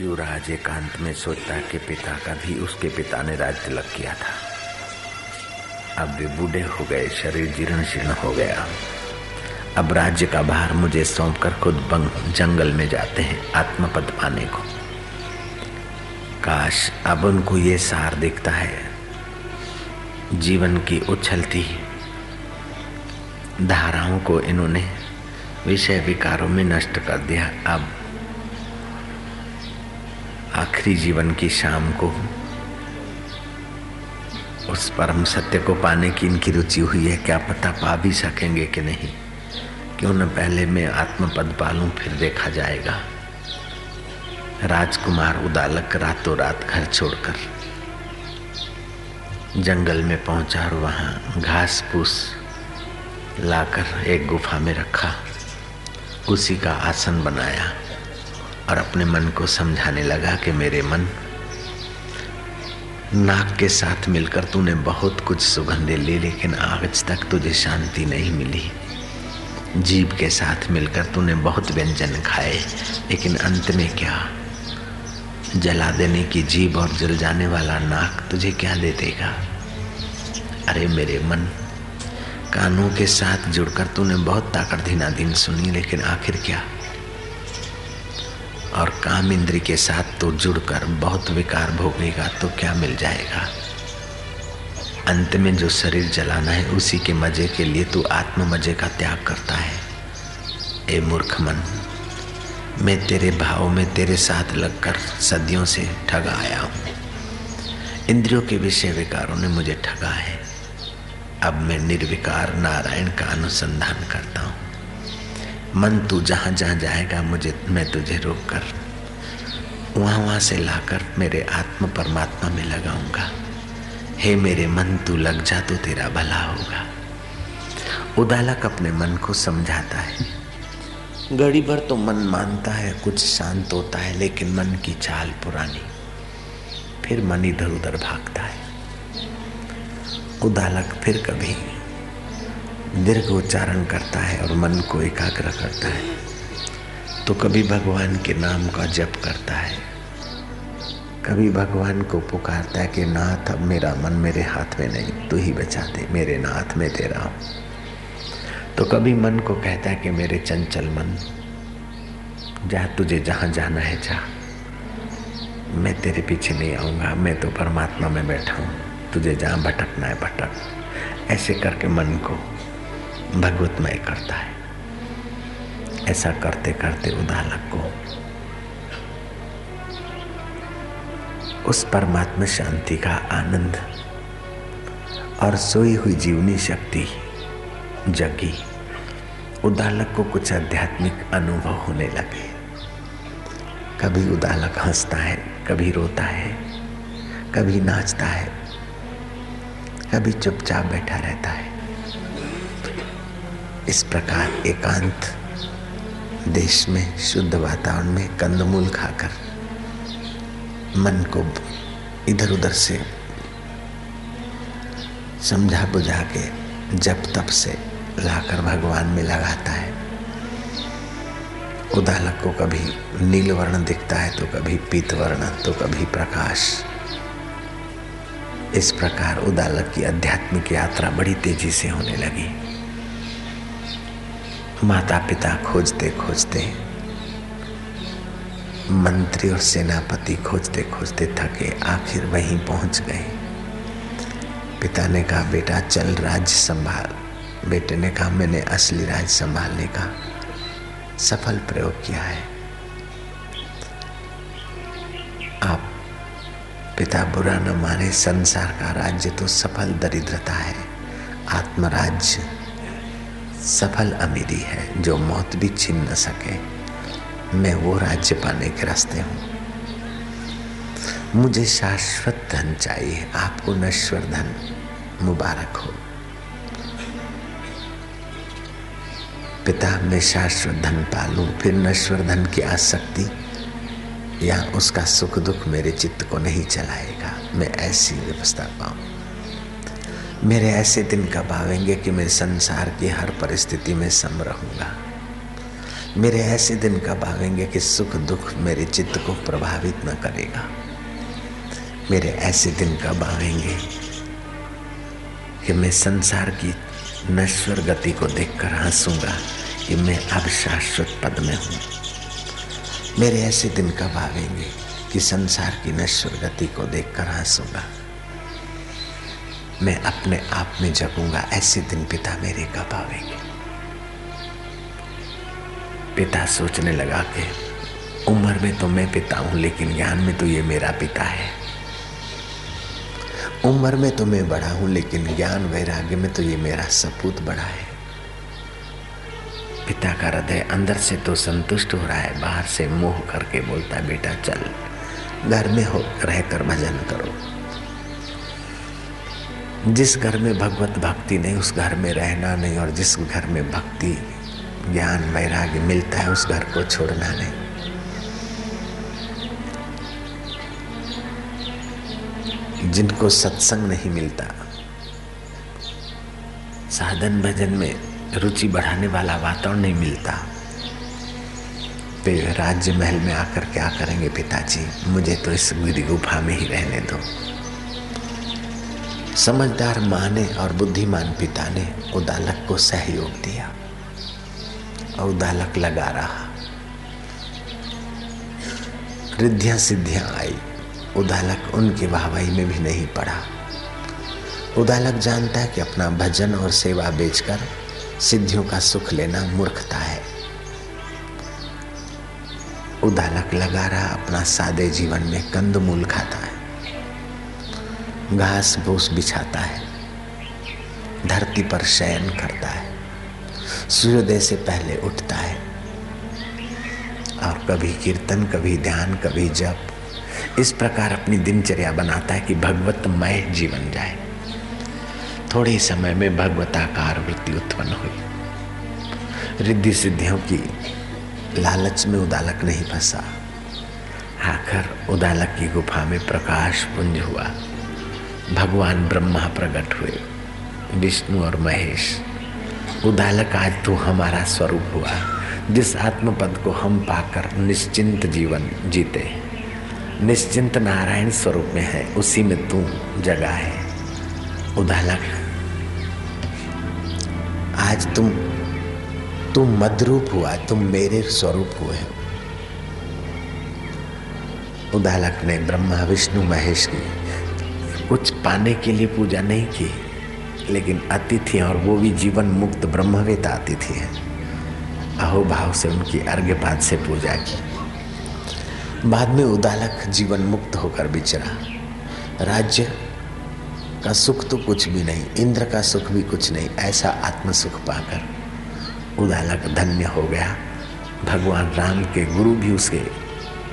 युवराज एकांत में सोचता कि पिता का भी उसके पिता ने राज तिलक किया था? अब वे बूढ़े हो गए, शरीर जीर्ण शीर्ण हो गया। अब राज्य का भार मुझे सौंपकर खुद बंग, जंगल में जाते हैं, आत्मपद पाने को। काश अब उनको ये सार दिखता है। जीवन की उछलती धाराओं को इन्होंने विषय विकारों में नष्ट कर दिया। अब आखिरी जीवन की शाम को, उस परम सत्य को पाने की इनकी रुचि हुई है, क्या पता पा भी सकेंगे कि नहीं? क्यों न पहले मैं आत्मपद पालूं, फिर देखा जाएगा। राजकुमार उदालक रातों रात घर छोड़कर जंगल में पहुँचा और वहाँ घास फूस लाकर एक गुफा में रखा, उसी का आसन बनाया। और अपने मन को समझाने लगा कि मेरे मन, नाक के साथ मिलकर तूने बहुत कुछ सुगंधे ली, लेकिन आज तक तुझे शांति नहीं मिली। जीव के साथ मिलकर तूने बहुत व्यंजन खाए, लेकिन अंत में क्या? जला देने की जीभ और जल जाने वाला नाक तुझे क्या दे देगा? अरे मेरे मन, कानों के साथ जुड़कर तूने बहुत ताकत दिन सुनी, लेकिन आखिर क्या? और काम इंद्री के साथ तो जुड़कर बहुत विकार भोगेगा तो क्या मिल जाएगा? अंत में जो शरीर जलाना है, उसी के मज़े के लिए तू आत्म मज़े का त्याग करता है। ए मूर्ख मन, मैं तेरे भाव, में तेरे साथ लगकर सदियों से ठगा आया हूँ। इंद्रियों के विषय विकारों ने मुझे ठगा है। अब मैं निर्विकार नारायण का अनुसंधान करता हूँ। मन तू जहाँ जहाँ जाएगा, मुझे, मैं तुझे रोक कर वहाँ वहाँ से लाकर मेरे आत्म परमात्मा में लगाऊँगा। हे मेरे मन, तू लग जा तो तेरा भला होगा। उदालक अपने मन को समझाता है। घड़ी भर तो मन मानता है, कुछ शांत होता है, लेकिन मन की चाल पुरानी। फिर मन इधर उधर भागता है। उदालक फिर कभी दीर्घ उच्चारण करता है और मन को एकाग्र करता है। तो कभी भगवान के नाम का जप करता है। कभी भगवान को पुकारता है कि, नाथ, अब मेरा मन मेरे हाथ में नहीं, तू ही बचा दे, मेरे नाथ में तेरा हूँ। तो कभी मन को कहता है कि, मेरे चंचल मन, जा तुझे जहाँ जाना है, जा। मैं तेरे पीछे नहीं आऊँगा, मैं तो परमात्मा में बैठा हूँ। तुझे जहाँ भटकना है, भटक। ऐसे करके मन को भगवतमय करता है। ऐसा करते करते उदालक को उस परमात्मा शांति का आनंद और सोई हुई जीवनी शक्ति, जगी उदालक को कुछ आध्यात्मिक अनुभव होने लगे। कभी उदालक हंसता है, कभी रोता है, कभी नाचता है, कभी चुपचाप बैठा रहता है। इस प्रकार एकांत देश में, शुद्ध वातावरण में कंदमूल खाकर मन को इधर उधर से समझा बुझा के जब तब से लाकर भगवान में लगाता है। उदालक को कभी नील वर्ण दिखता है तो कभी पीत वर्ण तो कभी प्रकाश। इस प्रकार उदालक की आध्यात्मिक यात्रा बड़ी तेज़ी से होने लगी। माता पिता खोजते खोजते मंत्री और सेनापति खोजते खोजते थके, आखिर वहीं पहुँच गए। पिता ने कहा, बेटा, चल राज्य संभाल। बेटे ने कहा, मैंने असली राज्य संभालने का सफल प्रयोग किया है। आप पिता बुरा न माने, संसार का राज्य तो सफल दरिद्रता है, आत्मराज्य सफल अमीरी है, जो मौत भी छीन न सके। मैं वो राज्य पाने के रास्ते हूँ। मुझे शाश्वत धन चाहिए, आपको नश्वर धन मुबारक हो। पिता, मैं शाश्वत धन पालू, फिर नश्वर धन की आसक्ति या उसका सुख दुख मेरे चित्त को नहीं चलाएगा। मैं ऐसी व्यवस्था पाऊँ। मेरे ऐसे दिन कब आवेंगे कि मैं संसार की हर परिस्थिति में सम रहूँगा। मेरे ऐसे दिन कब आवेंगे कि सुख दुख मेरे चित्त को प्रभावित न करेगा। मेरे ऐसे दिन कब आवेंगे कि मैं संसार की नश्वर गति को देखकर हंसूँगा कि मैं अब शाश्वत पद में हूँ। मेरे ऐसे दिन कब आवेंगे कि संसार की नश्वर गति को देखकर हंसूँगा। मैं अपने आप में जगूँगा, ऐसे दिन पिता मेरे कब आवेंगे? पिता सोचने लगा के उम्र में तो मैं पिता हूँ, लेकिन ज्ञान में तो ये मेरा पिता है। उम्र में तो मैं बड़ा हूँ, लेकिन ज्ञान, वैराग्य में तो ये मेरा सपूत बड़ा है। पिता का हृदय अंदर से तो संतुष्ट हो रहा है, बाहर से मोह करके बोलता, बेटा, चल, घर में हो, रहकर भजन करो। जिस घर में भगवत भक्ति नहीं, उस घर में रहना नहीं और जिस घर में भक्ति, ज्ञान, वैराग्य मिलता है, उस घर को छोड़ना नहीं। जिनको सत्संग नहीं मिलता, साधन भजन में रुचि बढ़ाने वाला वातावरण नहीं मिलता राज्य महल में आकर क्या करेंगे पिताजी? मुझे तो इस गिरी गुफा में ही रहने दो। समझदार माँ ने और बुद्धिमान पिता ने उदालक को सहयोग दिया। और उदालक लगा रहा। रिद्धियाँ सिद्धियाँ आई। उदालक उनकी वाहवाही में भी नहीं पड़ा। उदालक जानता है कि अपना भजन और सेवा बेचकर सिद्धियों का सुख लेना मूर्खता है। उदालक लगा रहा, अपना सादे जीवन में कंद मूल खाता है। घास भूस बिछाता है, धरती पर शयन करता है, सूर्योदय से पहले उठता है। और कभी कीर्तन, कभी ध्यान, कभी जप, इस प्रकार अपनी दिनचर्या बनाता है कि भगवतमय जीवन जाए। थोड़े समय में भगवताकार वृत्ति उत्पन्न हुई। रिद्धि सिद्धियों की लालच में उदालक नहीं फंसा। आखिर उदालक की गुफा में प्रकाश पुंज हुआ। भगवान ब्रह्मा प्रकट हुए। विष्णु और महेश, उदालक आज तू हमारा स्वरूप हुआ। जिस आत्मपद को हम पाकर निश्चिंत जीवन जीते निश्चिंत नारायण स्वरूप में है, उसी में तू जगा है। उदालक, आज तुम तुम मदरूप हुआ, तुम मेरे स्वरूप हुए हो। उदालक ने ब्रह्मा, विष्णु, महेश की कुछ पाने के लिए पूजा नहीं की, लेकिन अतिथि और वो भी जीवन मुक्त ब्रह्मवेद अतिथि है। अहोभाव से उनकी अर्घ्यपात से पूजा की। बाद में उदालक जीवन मुक्त होकर बिचरा। राज्य का सुख तो कुछ भी नहीं, इंद्र का सुख भी कुछ नहीं, ऐसा आत्म सुख पाकर उदालक धन्य हो गया। भगवान राम के गुरु भी उसके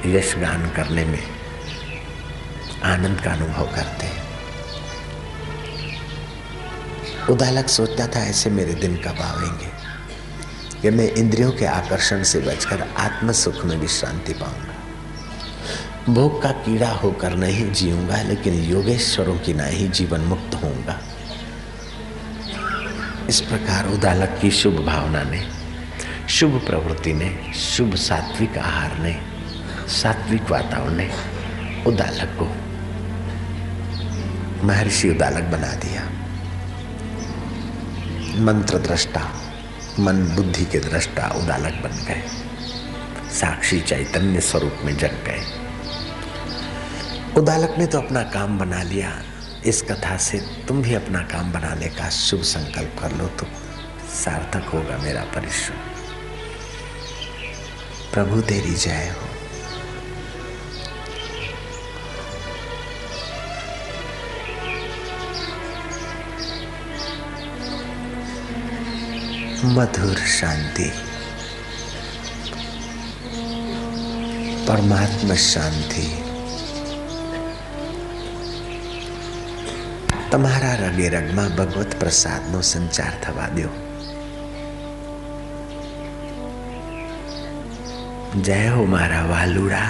यश गान करने में आनंद का अनुभव करते उदालक सोचता था, ऐसे मेरे दिन कब आवेंगे? कि मैं इंद्रियों के आकर्षण से बचकर आत्म सुख में विश्रांति पाऊँगा। भोग का कीड़ा होकर नहीं जीऊँगा, लेकिन योगेश्वरों की ना ही जीवन मुक्त होऊँगा। इस प्रकार उदालक की शुभ भावना ने, शुभ प्रवृत्ति ने, शुभ सात्विक आहार ने, सात्विक वातावरण ने उदालक को महर्षि उदालक बना दिया। मंत्र दृष्टा मन बुद्धि के दृष्टा उदालक बन गए। साक्षी चैतन्य स्वरूप में जग गए। उदालक ने तो अपना काम बना लिया। इस कथा से तुम भी अपना काम बनाने का शुभ संकल्प कर लो तो सार्थक होगा मेरा परिश्रम। प्रभु तेरी जय हो। मधुर शांति परमात्मा शांति તમારા રગે રગમાં ભગવત પ્રસાદનો સંચાર થવા દો જય હો મારા વાલુડા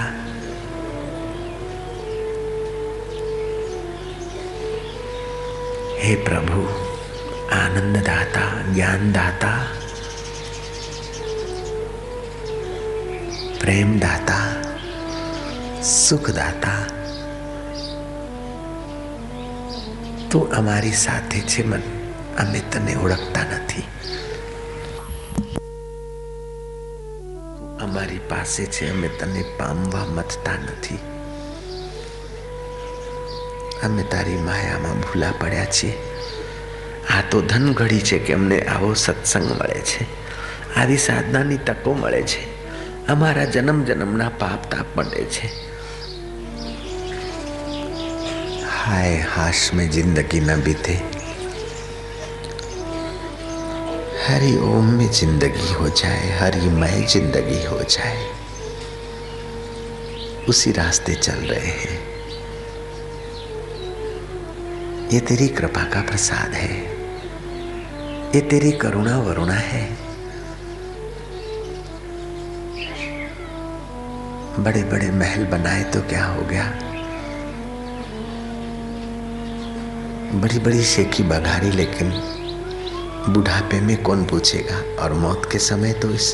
हे प्रभु આનંદદાતા જ્ઞાનદાતા પ્રેમદાતા સુખદાતા તું અમારી સાથે છે મન અમે તને ઓળખતા નથી અમારી પાસે છે અમે તને પામવા મથતા નથી અમે તારી માયામાં ભૂલા પડ્યા છીએ આ તો ધન ઘડી છે કે અમને આવો સત્સંગ મળે છે આવી સાધનાની તકો મળે છે અમારા જન્મ જન્મના પાપ તાપ મળે છે हाय हाश में जिंदगी न बीते हरि ओम में जिंदगी हो जाए हरिमय जिंदगी हो जाए उसी रास्ते चल रहे हैं ये तेरी कृपा का प्रसाद है ये तेरी करुणा वरुणा है। बड़े बड़े महल बनाए तो क्या हो गया? बड़ी बड़ी शेखी बघारी, लेकिन बुढ़ापे में कौन पूछेगा? और मौत के समय तो इस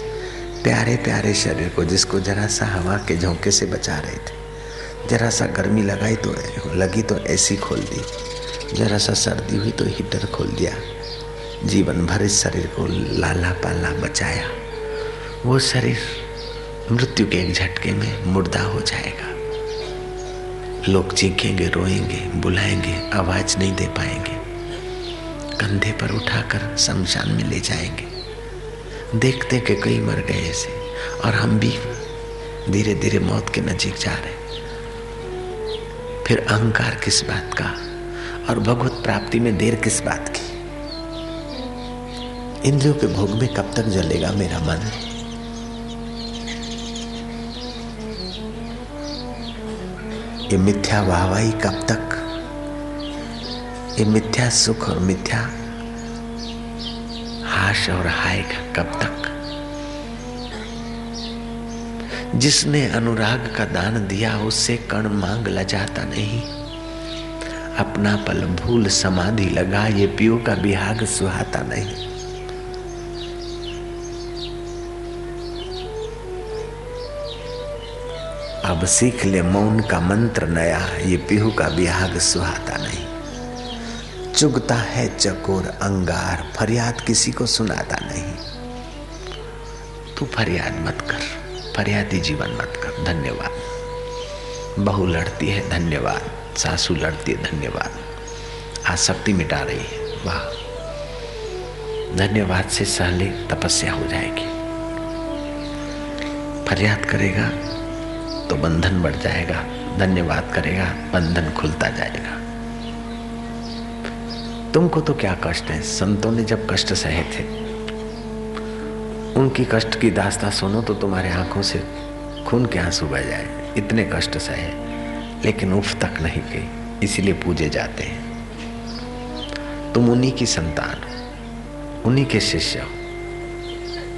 प्यारे प्यारे शरीर को, जिसको जरा सा हवा के झोंके से बचा रहे थे जरा सा गर्मी लगाई तो लगी तो ऐसी खोल दी जरा सा सर्दी हुई तो हीटर खोल दिया। जीवन भर इस शरीर को लाला पाला बचाया। वो शरीर मृत्यु के एक झटके में मुर्दा हो जाएगा। लोग चीखेंगे, रोएँगे, बुलाएँगे, आवाज़ नहीं दे पाएँगे। कंधे पर उठाकर शमशान में ले जाएँगे। देखते कि कई मर गए ऐसे, और हम भी धीरे धीरे मौत के नजीक जा रहे फिर अहंकार किस बात का, और भगवत प्राप्ति में देर किस बात की? इंद्रियों के भोग में कब तक जलेगा मेरा मन? ये मिथ्या वाहवाही कब तक? ये मिथ्या सुख और मिथ्या हाश और हाय कब तक? जिसने अनुराग का दान दिया, उससे कण मांग लजाता नहीं। अपना पल भूल समाधि लगा, ये पियो का बिहाग सुहाता नहीं। अब सीख ले मौन का मंत्र नया, ये पिहू का बिहाग सुहाता नहीं। चुगता है चकोर अंगार, फरियाद किसी को सुनाता नहीं। तू फरियाद मत कर, फरियादी जीवन मत कर, धन्यवाद। बहू लड़ती है, धन्यवाद। सासू लड़ती है, धन्यवाद। आसक्ति मिटा रही है, वाह। धन्यवाद से सहले तपस्या हो जाएगी। फरियाद करेगा तो बंधन बढ़ जाएगा, धन्यवाद करेगा, बंधन खुलता जाएगा। तुमको तो क्या कष्ट है? संतों ने जब कष्ट सहे थे, उनकी कष्ट की दास्ता सुनो तो तुम्हारे आँखों से खून के आँसू बह जाए। इतने कष्ट सहे, लेकिन उफ तक नहीं गई, इसीलिए पूजे जाते हैं। तुम उन्हीं की संतान हो उन्हीं के शिष्य हो।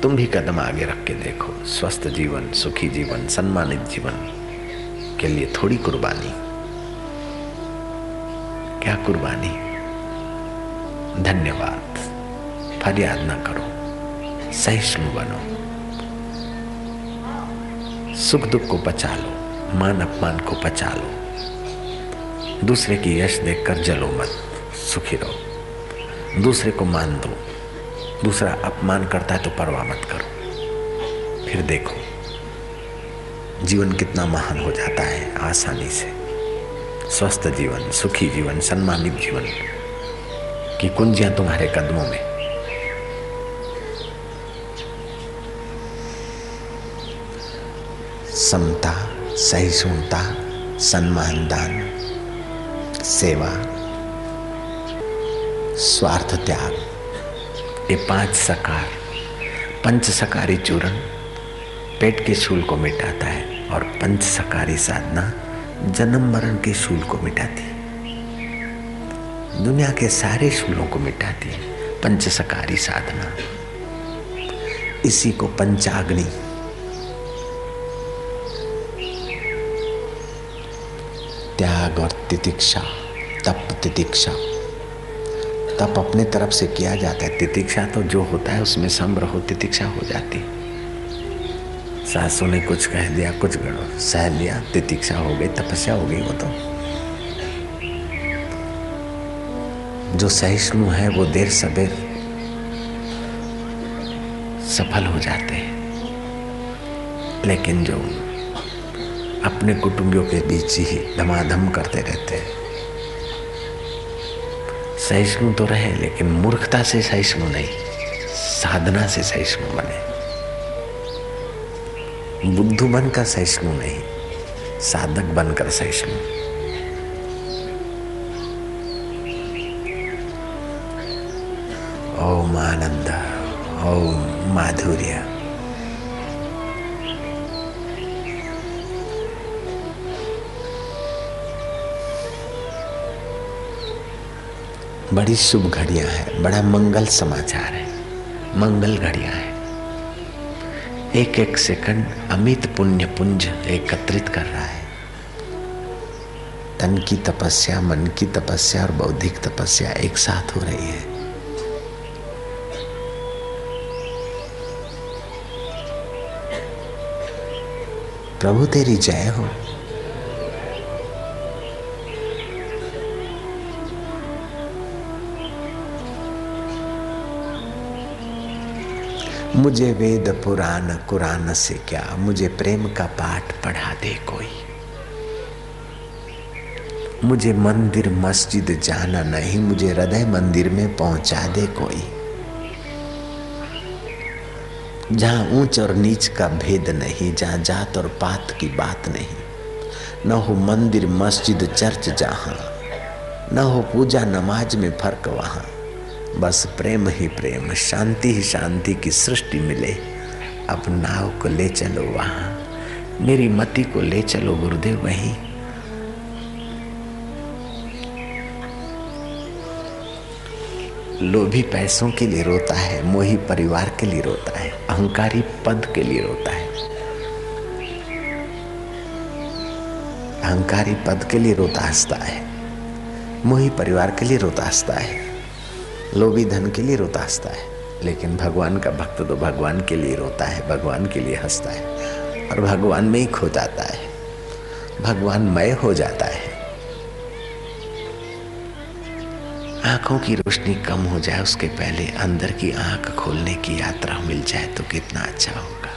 तुम भी कदम आगे रख के देखो। स्वस्थ जीवन, सुखी जीवन, सम्मानित जीवन के लिए थोड़ी कुर्बानी। क्या कुर्बानी? धन्यवाद। फरियाद ना करो। सहिष्णु बनो। सुख दुख को बचा लो मान अपमान को बचा लो दूसरे की यश देखकर जलो मत, सुखी रहो। दूसरे को मान दो। दूसरा अपमान करता है तो परवाह मत करो। फिर देखो, जीवन कितना महान हो जाता है आसानी से। स्वस्थ जीवन, सुखी जीवन, सम्मानित जीवन की कुंजियाँ तुम्हारे कदमों में। समता, सहिष्णुता, सम्मान, दान, सेवा, स्वार्थ, त्याग ये पाँच सकार, पंच सकारी चूर्ण पेट के शूल को मिटाता है और पंच सकारी साधना जन्म मरण के शूल को मिटाती है। दुनिया के सारे शूलों को मिटाती है पंच सकारी साधना। इसी को पंचाग्नि। त्याग और तितिक्षा, तप तितिक्षा। तप अपने तरफ़ से किया जाता है। तितिक्षा तो जो होता है, उसमें सम रहो तितिक्षा हो जाती सासू ने कुछ कह दिया, कुछ सह लिया, तितिक्षा हो गई, तपस्या हो गई वो तो। जो सहिष्णु है, वो देर सबेर सफल हो जाते हैं। लेकिन जो अपने कुटुंबियों के बीच ही धमाधम करते रहते हैं। सहिष्णु तो रहे, लेकिन मूर्खता से सहिष्णु नहीं, साधना से सहिष्णु बने। बुद्धू बनकर सहिष्णु नहीं, साधक बनकर सहिष्णु। ओम आनंद, ओम बड़ी शुभ घड़ियाँ हैं, बड़ा मंगल समाचार है, मंगल घड़ियाँ हैं। एक एक सेकंड अमित पुण्य पुंज एकत्रित कर रहा है। तन की तपस्या, मन की तपस्या और बौद्धिक तपस्या एक साथ हो रही है। प्रभु तेरी जय हो। मुझे वेद पुराण, कुरान से क्या? मुझे प्रेम का पाठ पढ़ा दे कोई। मुझे मंदिर, मस्जिद जाना नहीं, मुझे हृदय मंदिर में पहुँचा दे कोई। जहाँ ऊंच और नीच का भेद नहीं, जहाँ जात और पात की बात नहीं। न हो मंदिर, मस्जिद, चर्च जहाँ, न हो पूजा नमाज़ में फ़र्क वहाँ। बस प्रेम ही प्रेम, शांति ही शांति की सृष्टि मिले। अब नाव को ले चलो वहाँ, मेरी मति को ले चलो गुरुदेव वहीं। लोभी पैसों के लिए रोता है, मोही परिवार के लिए रोता है, अहंकारी पद के लिए रोता है। अहंकारी पद के लिए रोता हंसता है, मोही परिवार के लिए रोता हंसता है। लोभी धन के लिए रोता हंसता है, लेकिन भगवान का भक्त तो भगवान के लिए रोता है, भगवान के लिए हंसता है और भगवान में ही खो जाता है। भगवान मय हो जाता है। आँखों की रोशनी कम हो जाए, उसके पहले अंदर की आँख खोलने की यात्रा मिल जाए तो कितना अच्छा होगा।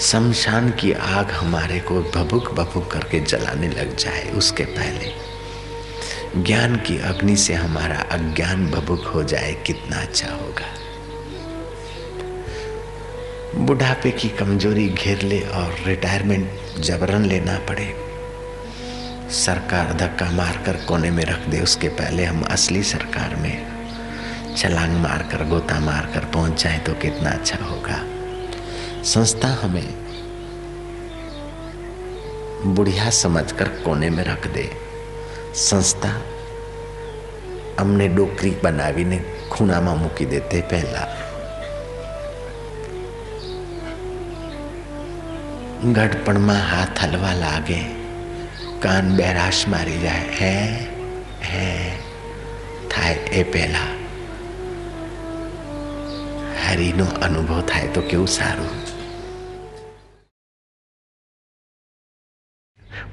शमशान की आग हमारे को भभुक भभुक करके जलाने लग जाए, उसके पहले। ज्ञान की अग्नि से हमारा अज्ञान भबुक हो जाए कितना अच्छा होगा। बुढ़ापे की कमज़ोरी घेर ले और रिटायरमेंट जबरन लेना पड़े। सरकार धक्का मारकर कोने में रख दे, उसके पहले हम असली सरकार में छलांग मारकर, गोता मारकर पहुँच जाए तो कितना अच्छा होगा। संस्था हमें बुढ़िया समझकर कोने में रख दे। સંસ્થા અમને ડોકરી બનાવીને ખૂણામાં મૂકી દે તે પહેલા. ગઢપણમાં હાથ હલવા લાગે, કાન બેરાશ મારી જાય, હે હે, થાય એ પહેલા. હરિનો અનુભવ થાય તો કેવું સારું?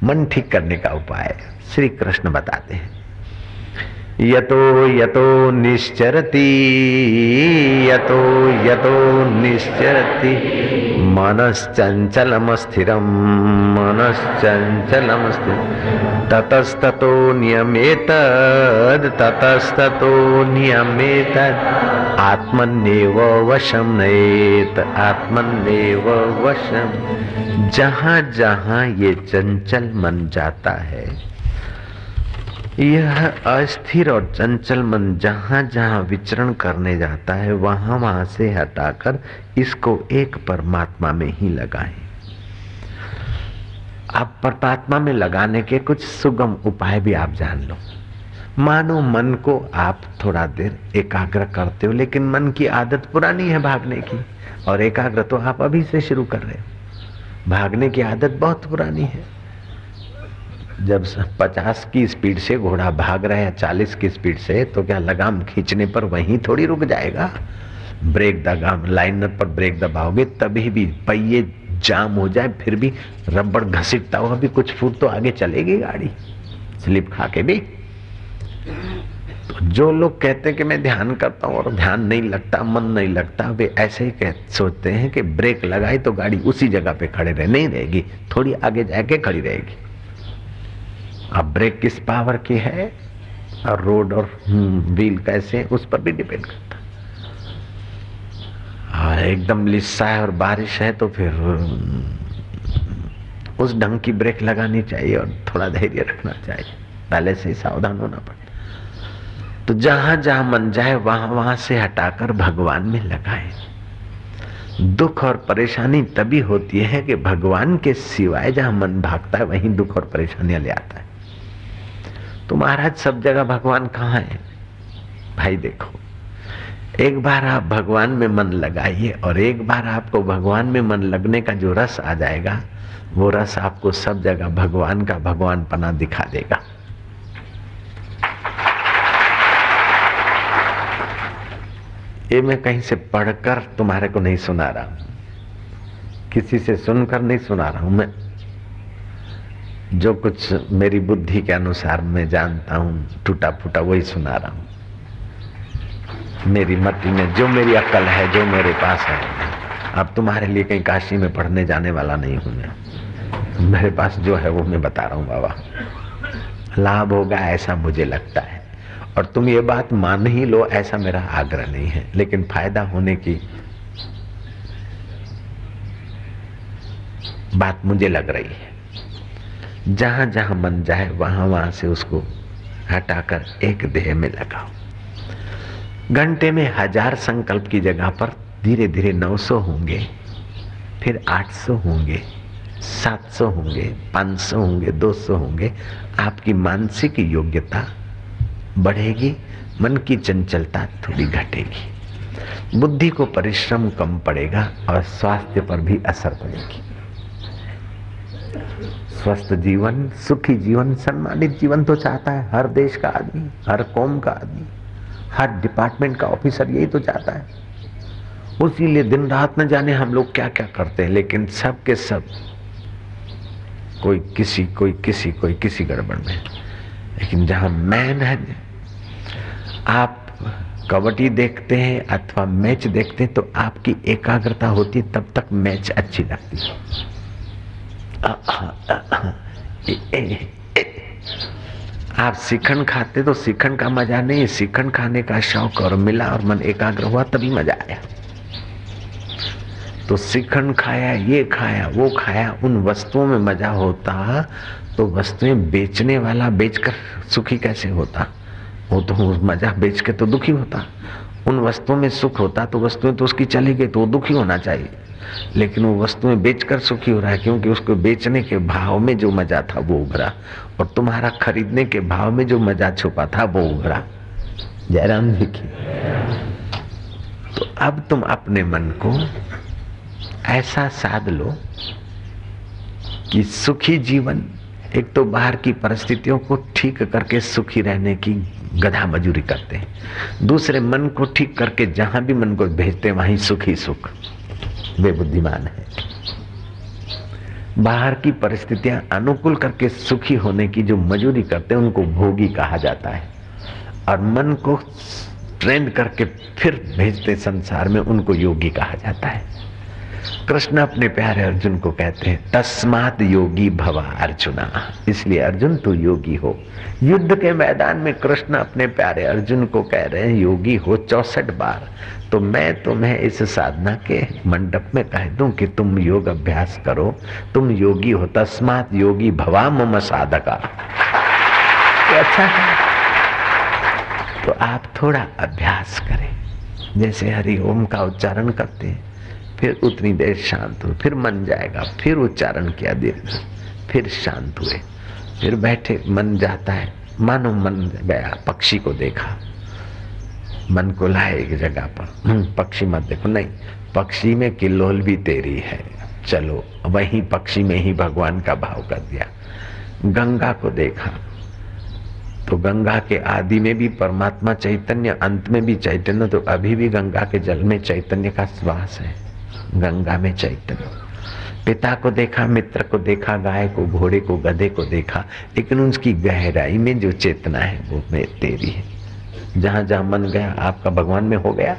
मन ठीक करने का उपाय श्री कृष्ण बताते हैं। यतो यतो निश्चरती, यतो यतो निश्चरति। मनश्चञ्चलम स्थिरम मनश्चञ्चलम स्थिर ततस्ततो नियमेतद ततस्ततो नियमेतद। आत्मन्येव वशम नयेत आत्मन्येव वशम जहाँ जहाँ ये चंचल मन जाता है यह अस्थिर और चंचल मन जहाँ जहाँ विचरण करने जाता है, वहाँ वहाँ से हटाकर इसको एक परमात्मा में ही लगाएँ। आप परमात्मा में लगाने के कुछ सुगम उपाय भी आप जान लो। मानो मन को आप थोड़ा देर एकाग्र करते हो, लेकिन मन की आदत पुरानी है भागने की, और एकाग्र तो आप अभी से शुरू कर रहे हो। भागने की आदत बहुत पुरानी है। जब पचास की स्पीड से घोड़ा भाग रहे हैं, चालीस की स्पीड से तो क्या लगाम खींचने पर वहीं थोड़ी रुक जाएगा? ब्रेक दगाम लाइनर पर ब्रेक दबाओगे, तभी भी पहिए जाम हो जाए, फिर भी रबड़ घसीटता हुआ भी कुछ फुट तो आगे चलेगी गाड़ी। स्लिप खा के भी। तो जो लोग कहते हैं कि मैं ध्यान करता हूँ और ध्यान नहीं लगता, मन नहीं लगता, वे ऐसे ही कह, सोचते हैं कि ब्रेक लगाई तो गाड़ी उसी जगह पे खड़े रहे, नहीं रहेगी, थोड़ी आगे जाके खड़ी रहेगी। अब ब्रेक किस पावर की है? और रोड और व्हील हम्म, कैसे? उस पर भी डिपेंड करता और एकदम लिस्सा है और बारिश है तो फिर हम्म, उस ढंग की ब्रेक लगानी चाहिए और थोड़ा धैर्य रखना चाहिए। पहले से ही सावधान होना पड़ता तो जहाँ जहाँ मन जाए वहाँ वहाँ से हटाकर भगवान में लगाए। दुख और परेशानी तभी होती है कि भगवान के सिवाय जहाँ मन भागता है वहीं दुख और परेशानियाँ ले आता है। तो महाराज सब जगह भगवान कहाँ है? भाई देखो, एक बार आप भगवान में मन लगाइए और एक बार आपको भगवान में मन लगने का जो रस आ जाएगा, वो रस आपको सब जगह भगवान का भगवान पना दिखा देगा। ये मैं कहीं से पढ़कर तुम्हारे को नहीं सुना रहा हूँ। किसी से सुनकर नहीं सुना रहा हूँ। मैं जो कुछ मेरी बुद्धि के अनुसार मैं जानता हूँ टूटा फूटा वही सुना रहा हूँ। मेरी मति में जो मेरी अक्ल है, जो मेरे पास है अब तुम्हारे लिए कहीं काशी में पढ़ने जाने वाला नहीं हूँ मैं। मेरे पास जो है वो मैं बता रहा हूँ, बाबा। लाभ होगा ऐसा मुझे लगता है। और तुम ये बात मान ही लो, ऐसा मेरा आग्रह नहीं है। लेकिन फ़ायदा होने की बात मुझे लग रही है। जहाँ जहाँ मन जाए, वहाँ वहाँ से उसको हटाकर एक देह में लगाओ। घंटे में हज़ार संकल्प की जगह पर धीरे धीरे 900 होंगे, फिर 800 होंगे 700 होंगे 500 होंगे 200 होंगे। आपकी मानसिक योग्यता बढ़ेगी, मन की चंचलता थोड़ी घटेगी। बुद्धि को परिश्रम कम पड़ेगा और स्वास्थ्य पर भी असर पड़ेगी। स्वस्थ जीवन, सुखी जीवन, सम्मानित जीवन तो चाहता है हर देश का आदमी, हर कौम का आदमी, हर डिपार्टमेंट का ऑफिसर यही तो चाहता है। उसी लिए दिन रात न जाने हम लोग क्या क्या करते हैं, लेकिन सब के सब कोई किसी कोई किसी कोई किसी गड़बड़ में। लेकिन जहाँ मैन है, आप कबड्डी देखते हैं अथवा मैच देखते हैं तो आपकी एकाग्रता होती है, तब तक मैच अच्छी लगती है। आप शिखंड खाते तो शिखंड का मज़ा नहीं, शिखंड खाने का शौक और मिला और मन एकाग्र हुआ, तभी मज़ा आया। तो शिखंड खाया, ये खाया, वो खाया, उन वस्तुओं में मज़ा होता तो वस्तुएँ बेचने वाला बेचकर सुखी कैसे होता? वो तो मज़ा बेच के तो दुखी होता। उन वस्तुओं में सुख होता तो वस्तुएँ तो उसकी चली गई तो वो दुखी होना चाहिए। लेकिन वो वस्तुएँ बेचकर सुखी हो रहा है, क्योंकि उसको बेचने के भाव में जो मज़ा था वो उभरा, और तुम्हारा खरीदने के भाव में जो मज़ा छुपा था वो उभरा। जयराम देखिए तो अब तुम अपने मन को ऐसा साध लो कि सुखी जीवन, एक तो बाहर की परिस्थितियों को ठीक करके सुखी रहने की गधा मजूरी करते हैं, दूसरे मन को ठीक करके जहाँ भी मन को भेजते हैं, वहीं सुख सुख। वे बुद्धिमान है। बाहर की परिस्थितियाँ अनुकूल करके सुखी होने की जो मजूरी करते हैं, उनको भोगी कहा जाता है। और मन को ट्रेंड करके फिर भेजते संसार में उनको योगी कहा जाता है। कृष्ण अपने प्यारे अर्जुन को कहते हैं, तस्मात योगी भवा अर्जुना। इसलिए अर्जुन, तू योगी हो। युद्ध के मैदान में कृष्ण अपने प्यारे अर्जुन को कह रहे हैं, योगी हो चौसठ बार। तो मैं तुम्हें इस साधना के मंडप में कह दूँ कि तुम योग अभ्यास करो। तुम योगी हो तस्मात योगी भवा मम साधका। तो अच्छा है। तो आप थोड़ा अभ्यास करें। जैसे हरि ओम का उच्चारण करते हैं, फिर उतनी देर शांत हुए, फिर मन जाएगा, फिर उच्चारण किया दीर्घ फिर शांत हुए, फिर बैठे, मन जाता है। मानो मन गया, पक्षी को देखा। मन को लाए एक जगह पर। हम्म, पक्षी मत देखो। नहीं पक्षी में किल्लोल भी तेरी है। चलो वही पक्षी में ही भगवान का भाव कर दिया। गंगा को देखा। तो गंगा के आदि में भी परमात्मा चैतन्य अंत में भी चैतन्य तो अभी भी गंगा के जल में चैतन्य का श्वास है। गंगा में चैतन्य। पिता को देखा मित्र को देखा गाय को घोड़े को गधे को देखा। लेकिन उसकी गहराई में जो चेतना है वो मैं तेरी है। जहाँ जहाँ मन गया, आपका भगवान में हो गया।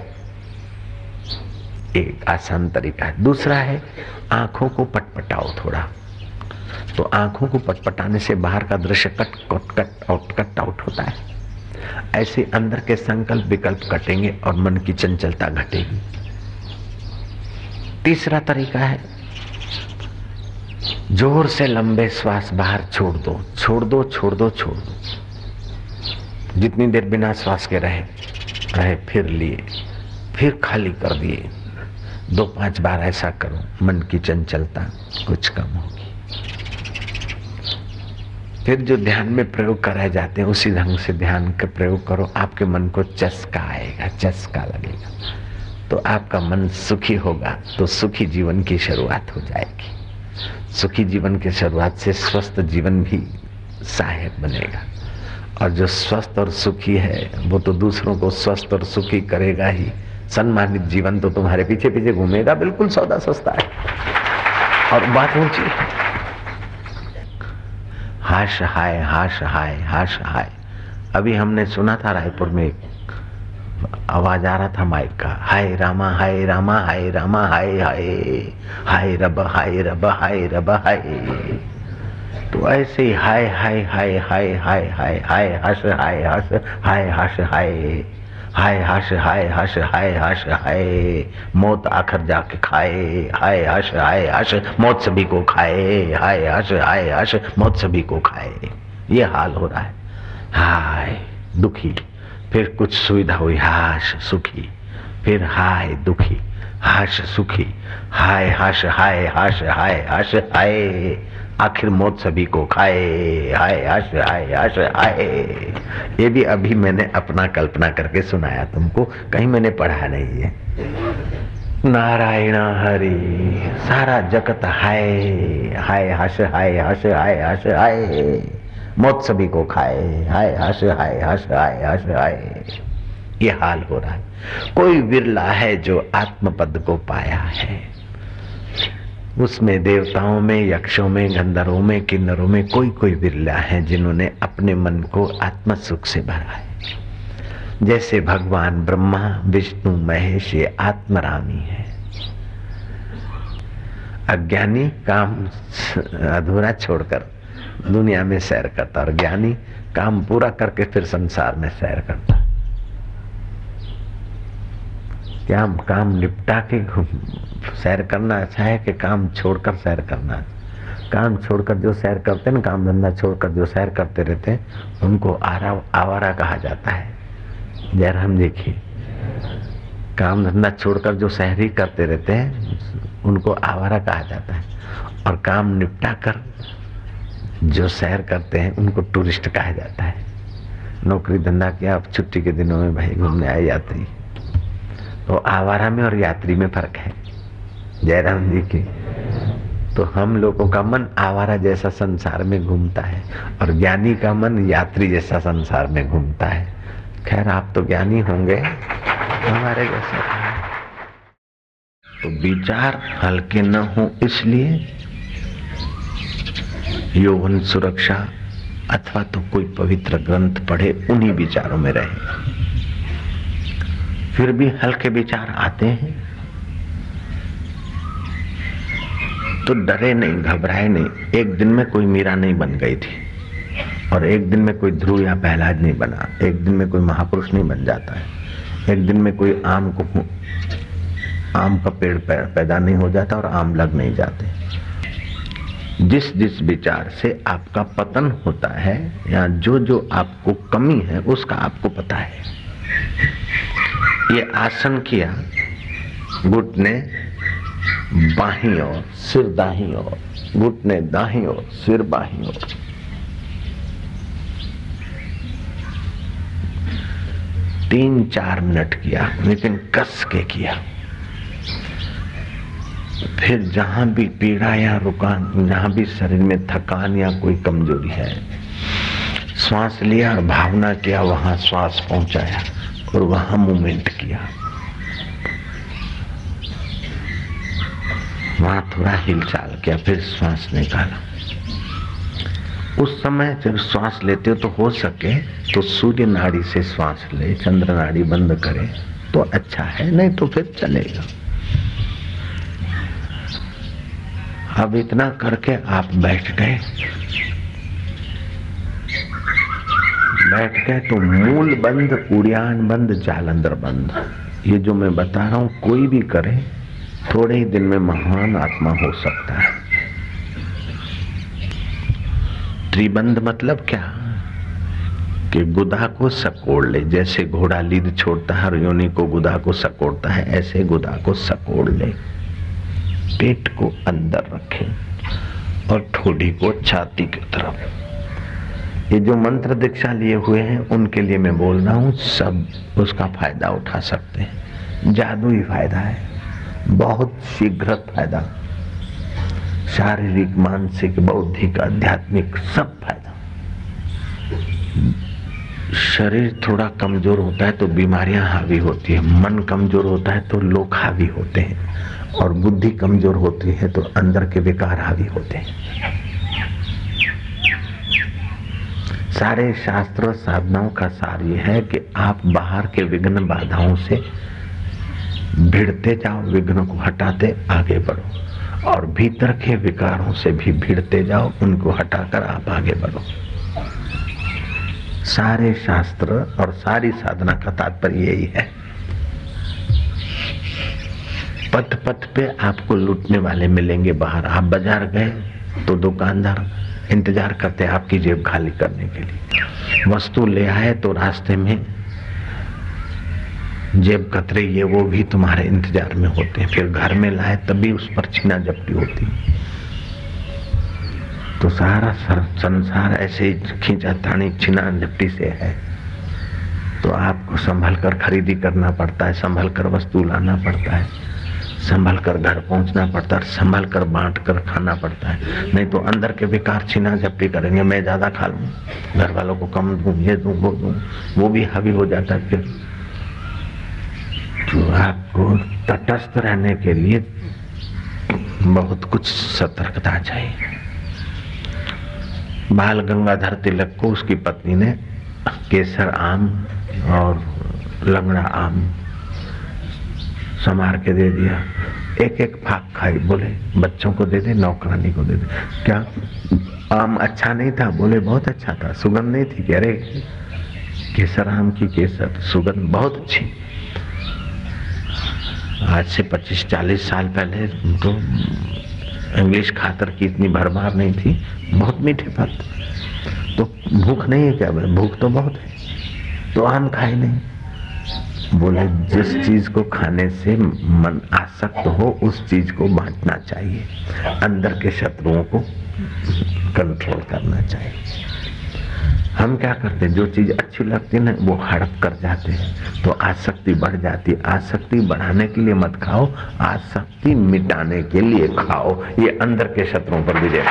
एक आसान तरीका है। दूसरा है, आँखों को पटपटाओ थोड़ा। तो आँखों को पटपटाने से बाहर का दृश्य cut cut cut out cut out होता है। ऐसे अंदर के संकल्प विकल्प कटेंगे और मन की चंचलता घटेगी। तीसरा तरीका है, ज़ोर से लंबे श्वास बाहर छोड़ दो। छोड़ दो छोड़ दो छोड़ दो। जितनी देर बिना श्वास के रहे रहे, फिर लिए, फिर खाली कर दिए। दो पाँच बार ऐसा करो, मन की चंचलता कुछ कम होगी। फिर जो ध्यान में प्रयोग कराए जाते हैं, उसी ढंग से ध्यान का प्रयोग करो। आपके मन को चस्का आएगा, चस्का लगेगा। तो आपका मन सुखी होगा तो सुखी जीवन की शुरुआत हो जाएगी। सुखी जीवन की शुरुआत से स्वस्थ जीवन भी सहायक बनेगा। और जो स्वस्थ और सुखी है, वो तो दूसरों को स्वस्थ और सुखी करेगा ही। सम्मानित जीवन तो तुम्हारे पीछे पीछे घूमेगा, बिल्कुल सौदा सस्ता है। और बात ऊँची है। हाश हाय हाश हाय हाश हाय। अभी हमने सुना था रायपुर में आवाज़ आ रहा था माइक का। हाय रामा हाय रामा हाय रामा, हाय हाय हाय, रब हाय रब हाय रब, हाय। तो ऐसे ही हाय हाय हाय हाय हाय हाय हाय हस हाय हस हाय हस हाय हाय हस हाय हस हाय हस हाय मौत आखिर जाके खाए हाय हस हाय हस मौत सभी को खाए हाय हस हाय हस मौत सभी को खाए ये हाल हो रहा है हाय दुखी फिर कुछ सुविधा हुई हाश सुखी फिर हाय दुखी हाश सुखी हाय हाश हाय हाश हाय हाश हाय आखिर मौत सभी को खाए, हाय, हाश हाय हाश, हाय। ये भी अभी मैंने अपना कल्पना करके सुनाया तुमको, कहीं मैंने पढ़ा नहीं है। नारायण हरि, सारा जगत हाय हाय हस हाय हस हाय हस हाय। मौत सभी को खाए, हाय हस हाय हस हाय हस हाय। ये हाल हो रहा है। कोई विरला है जो आत्मपद को पाया है। उसमें देवताओं में, यक्षों में, गंधर्वों में, किन्नरों में कोई कोई बिरला है जिन्होंने अपने मन को आत्म सुख से भरा है। जैसे भगवान ब्रह्मा, विष्णु, महेश, ये आत्मरामी है। अज्ञानी काम अधूरा छोड़कर दुनिया में सैर करता और ज्ञानी काम पूरा करके फिर संसार में सैर करता। क्या काम निपटा के सैर करना अच्छा है कि काम छोड़कर सैर करना काम छोड़कर जो सैर करते हैं काम धंधा छोड़कर जो सैर करते रहते हैं, उनको आरा, आवारा कहा जाता है। जयराम देखिए, काम धंधा छोड़कर जो शहरी करते रहते हैं, उनको आवारा कहा जाता है। और काम निपटा कर जो सैर करते हैं, उनको टूरिस्ट कहा जाता है। नौकरी धंधा किया, अब छुट्टी के दिनों में भाई घूमने आए यात्री। तो आवारा में और यात्री में फ़र्क है। जयराम जी की। तो हम लोगों का मन आवारा जैसा संसार में घूमता है और ज्ञानी का मन यात्री जैसा संसार में घूमता है। खैर, आप तो ज्ञानी होंगे। हमारे जैसे। तो विचार हल्के न हो इसलिए यौवन सुरक्षा अथवा तो कोई पवित्र ग्रंथ पढ़े, उन्हीं विचारों में रहे। फिर भी हल्के विचार आते हैं। तो डरे नहीं, घबराए नहीं। एक दिन में कोई मीरा नहीं बन गई थी। और एक दिन में कोई ध्रुव या पहलाज नहीं बना। एक दिन में कोई महापुरुष नहीं बन जाता है। एक दिन में कोई आम को आम का पेड़ पैदा नहीं हो जाता और आम लग नहीं जाते। जिस जिस विचार से आपका पतन होता है या जो जो आपको कमी है, उसका आपको पता है। ये आसन किया घुटने बाही और सिर दाही और घुटने दाही और सिर बाही और तीन चार मिनट किया, लेकिन कस के किया। फिर जहाँ भी पीड़ा या रुकान, जहाँ भी शरीर में थकान या कोई कमज़ोरी है, श्वास लिया और भावना किया, वहाँ श्वास पहुँचाया। और वहाँ मूवमेंट किया। वहाँ थोड़ा हिलचाल किया, फिर श्वास निकाला। उस समय जब श्वास लेते हो तो हो सके तो सूर्य नाड़ी से श्वास ले, चंद्र नाड़ी बंद करे तो अच्छा है, नहीं तो फिर चलेगा। अब इतना करके आप बैठ गए। बैठ गए तो मूल बंद उड़ियान बंद, जालंधर बंद। ये जो मैं बता रहा हूँ, कोई भी करे, थोड़े ही दिन में महान आत्मा हो सकता है। त्रिबंध मतलब क्या? कि गुदा को सकोड़ ले, जैसे घोड़ा लीद छोड़ता है योनि को गुदा को सकोड़ता है, ऐसे गुदा को सकोड़ ले। पेट को अंदर रखे और ठोड़ी को छाती की तरफ़। ये जो मंत्र दीक्षा लिए हुए हैं, उनके लिए मैं बोल रहा हूँ, सब उसका फ़ायदा उठा सकते हैं। जादू ही फ़ायदा है। बहुत शीघ्र फ़ायदा। शारीरिक, मानसिक, बौद्धिक, आध्यात्मिक, सब फ़ायदा। शरीर थोड़ा कमज़ोर होता है तो बीमारियाँ हावी होती है। मन कमज़ोर होता है तो लोग हावी होते हैं। और बुद्धि कमज़ोर होती है तो अंदर के विकार हावी होते हैं। सारे शास्त्र, साधनाओं का सार ये है कि आप बाहर के विघ्न बाधाओं से भिड़ते जाओ, विघ्न को हटाते आगे बढ़ो और भीतर के विकारों से भी भिड़ते जाओ, उनको हटाकर आप आगे बढ़ो। सारे शास्त्र और सारी साधना का तात्पर्य यही है। पथ पथ पे आपको लूटने वाले मिलेंगे बाहर। आप बाज़ार गए तो दुकानदार इंतज़ार करते हैं आपकी जेब खाली करने के लिए। वस्तु ले आए तो रास्ते में जेब कतरे, ये वो भी तुम्हारे इंतज़ार में होते हैं। फिर घर में लाए, तभी उस पर छीना जपटी होती तो सारा संसार ऐसे ही खींचा, तानी, छीना, झपटी से है। तो आपको संभल कर खरीदी करना पड़ता है संभल कर वस्तु लाना पड़ता है। संभल कर घर पहुँचना पड़ता है संभल कर बांट कर खाना पड़ता है। नहीं तो अंदर के विकार छीना झपटी करेंगे, मैं ज़्यादा खा लू, घर वालों को कम दू, ये दू, वो दू, वो भी हावी हो जाता है फिर। तो आपको तटस्थ रहने के लिए बहुत कुछ सतर्कता चाहिए। बाल गंगाधर तिलक को उसकी पत्नी ने केसर आम और लंगड़ा आम समार के दे दिया। एक एक फाक खाई। बोले, बच्चों को दे दे, नौकरानी को दे दे। क्या? आम अच्छा नहीं था? बोले, बहुत अच्छा था। सुगंध नहीं थी रहे केसर आम की केसर। सुगंध बहुत अच्छी। आज से 25-40 साल पहले तो इंग्लिश खातर की इतनी भरमार नहीं थी। बहुत मीठे फल तो भूख नहीं है क्या? भूख तो बहुत है। तो आम खाए नहीं। बोले, जिस चीज़ को खाने से मन आसक्त हो, उस चीज़ को बांटना चाहिए। अंदर के शत्रुओं को कंट्रोल करना चाहिए। हम क्या करते हैं? जो चीज़ अच्छी लगती है ना, वो हड़प कर जाते हैं। तो आसक्ति बढ़ जाती है। आसक्ति बढ़ाने के लिए मत खाओ, आसक्ति मिटाने के लिए खाओ। ये अंदर के शत्रुओं पर विजय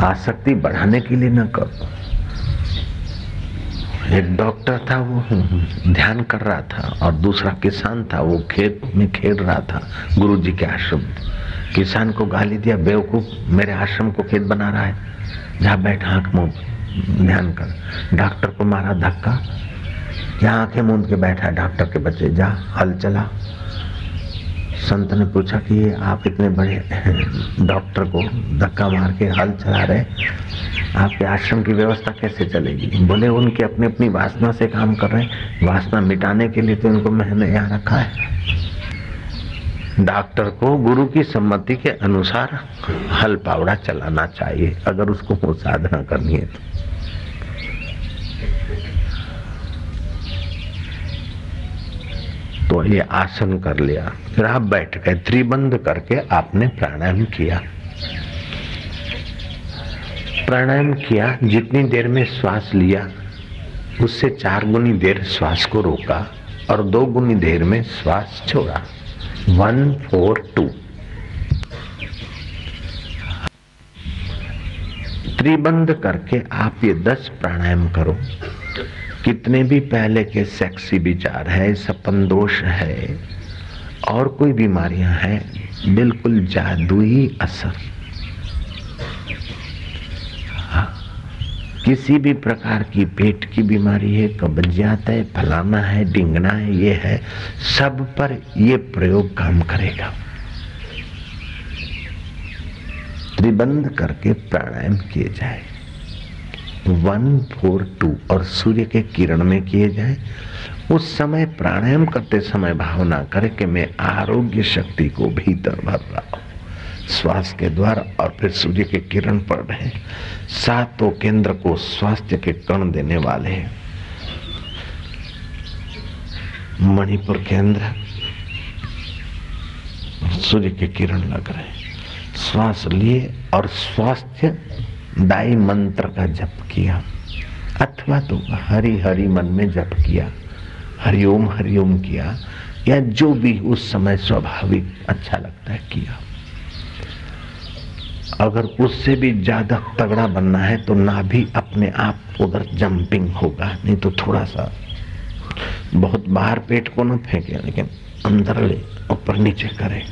आसक्ति बढ़ाने के लिए ना करो। एक डॉक्टर था, वो ध्यान कर रहा था और दूसरा किसान था, वो खेत में खेल रहा था गुरु जी के आश्रम। किसान को गाली दिया, बेवकूफ़ मेरे आश्रम को खेत बना रहा है। जहाँ बैठ आँख मुँह, ध्यान कर। डॉक्टर को मारा धक्का। यहाँ आँखें मूंद के बैठा, डॉक्टर के बच्चे, जा, हल चला। संत ने पूछा कि आप इतने बड़े डॉक्टर को धक्का मार के हल चला रहे आपके आश्रम की व्यवस्था कैसे चलेगी? बोले उनके अपनी अपनी वासना से काम कर रहे हैं, वासना मिटाने के लिए तो उनको मैंने यहाँ रखा है। डॉक्टर को गुरु की सम्मति के अनुसार हल पावड़ा चलाना चाहिए, अगर उसको साधना करनी है तो। तो ये आसन कर लिया। फिर आप बैठ गए, त्रिबंध करके आपने प्राणायाम किया। प्राणायाम किया, जितनी देर में श्वास लिया, उससे चार गुनी देर श्वास को रोका और दो गुनी देर में श्वास छोड़ा। वन फोर टू त्रिबंध करके आप ये दस प्राणायाम करो। कितने भी पहले के सेक्सी विचार है, सपन दोष है, और कोई बीमारियाँ हैं, बिल्कुल जादुई असर। किसी भी प्रकार की पेट की बीमारी है, कब्जियात है, फलाना है, डिंगना है, ये है, सब पर ये प्रयोग काम करेगा। त्रिबंध करके प्राणायाम किए जाए। वन फोर टू और सूर्य के किरण में किए जाए, उस समय प्राणायाम करते समय भावना करे कि मैं आरोग्य शक्ति को भीतर भर रहा हूँ। श्वास के द्वारा और फिर सूर्य के किरण पड़ रहे सातों केंद्र को स्वास्थ्य के कण देने वाले हैं। मणिपुर केंद्र सूर्य के किरण लग रहे श्वास लिए और स्वास्थ्य दाई मंत्र का जप किया, अथवा तो हरि हरि मन में जप किया, हरिओम हरिओम किया, या जो भी उस समय स्वाभाविक अच्छा लगता है किया। अगर उससे भी ज़्यादा तगड़ा बनना है तो ना भी अपने आप उधर जंपिंग होगा, नहीं तो थोड़ा सा बहुत बाहर पेट को ना फेंके, लेकिन अंदर ले, ऊपर नीचे करे।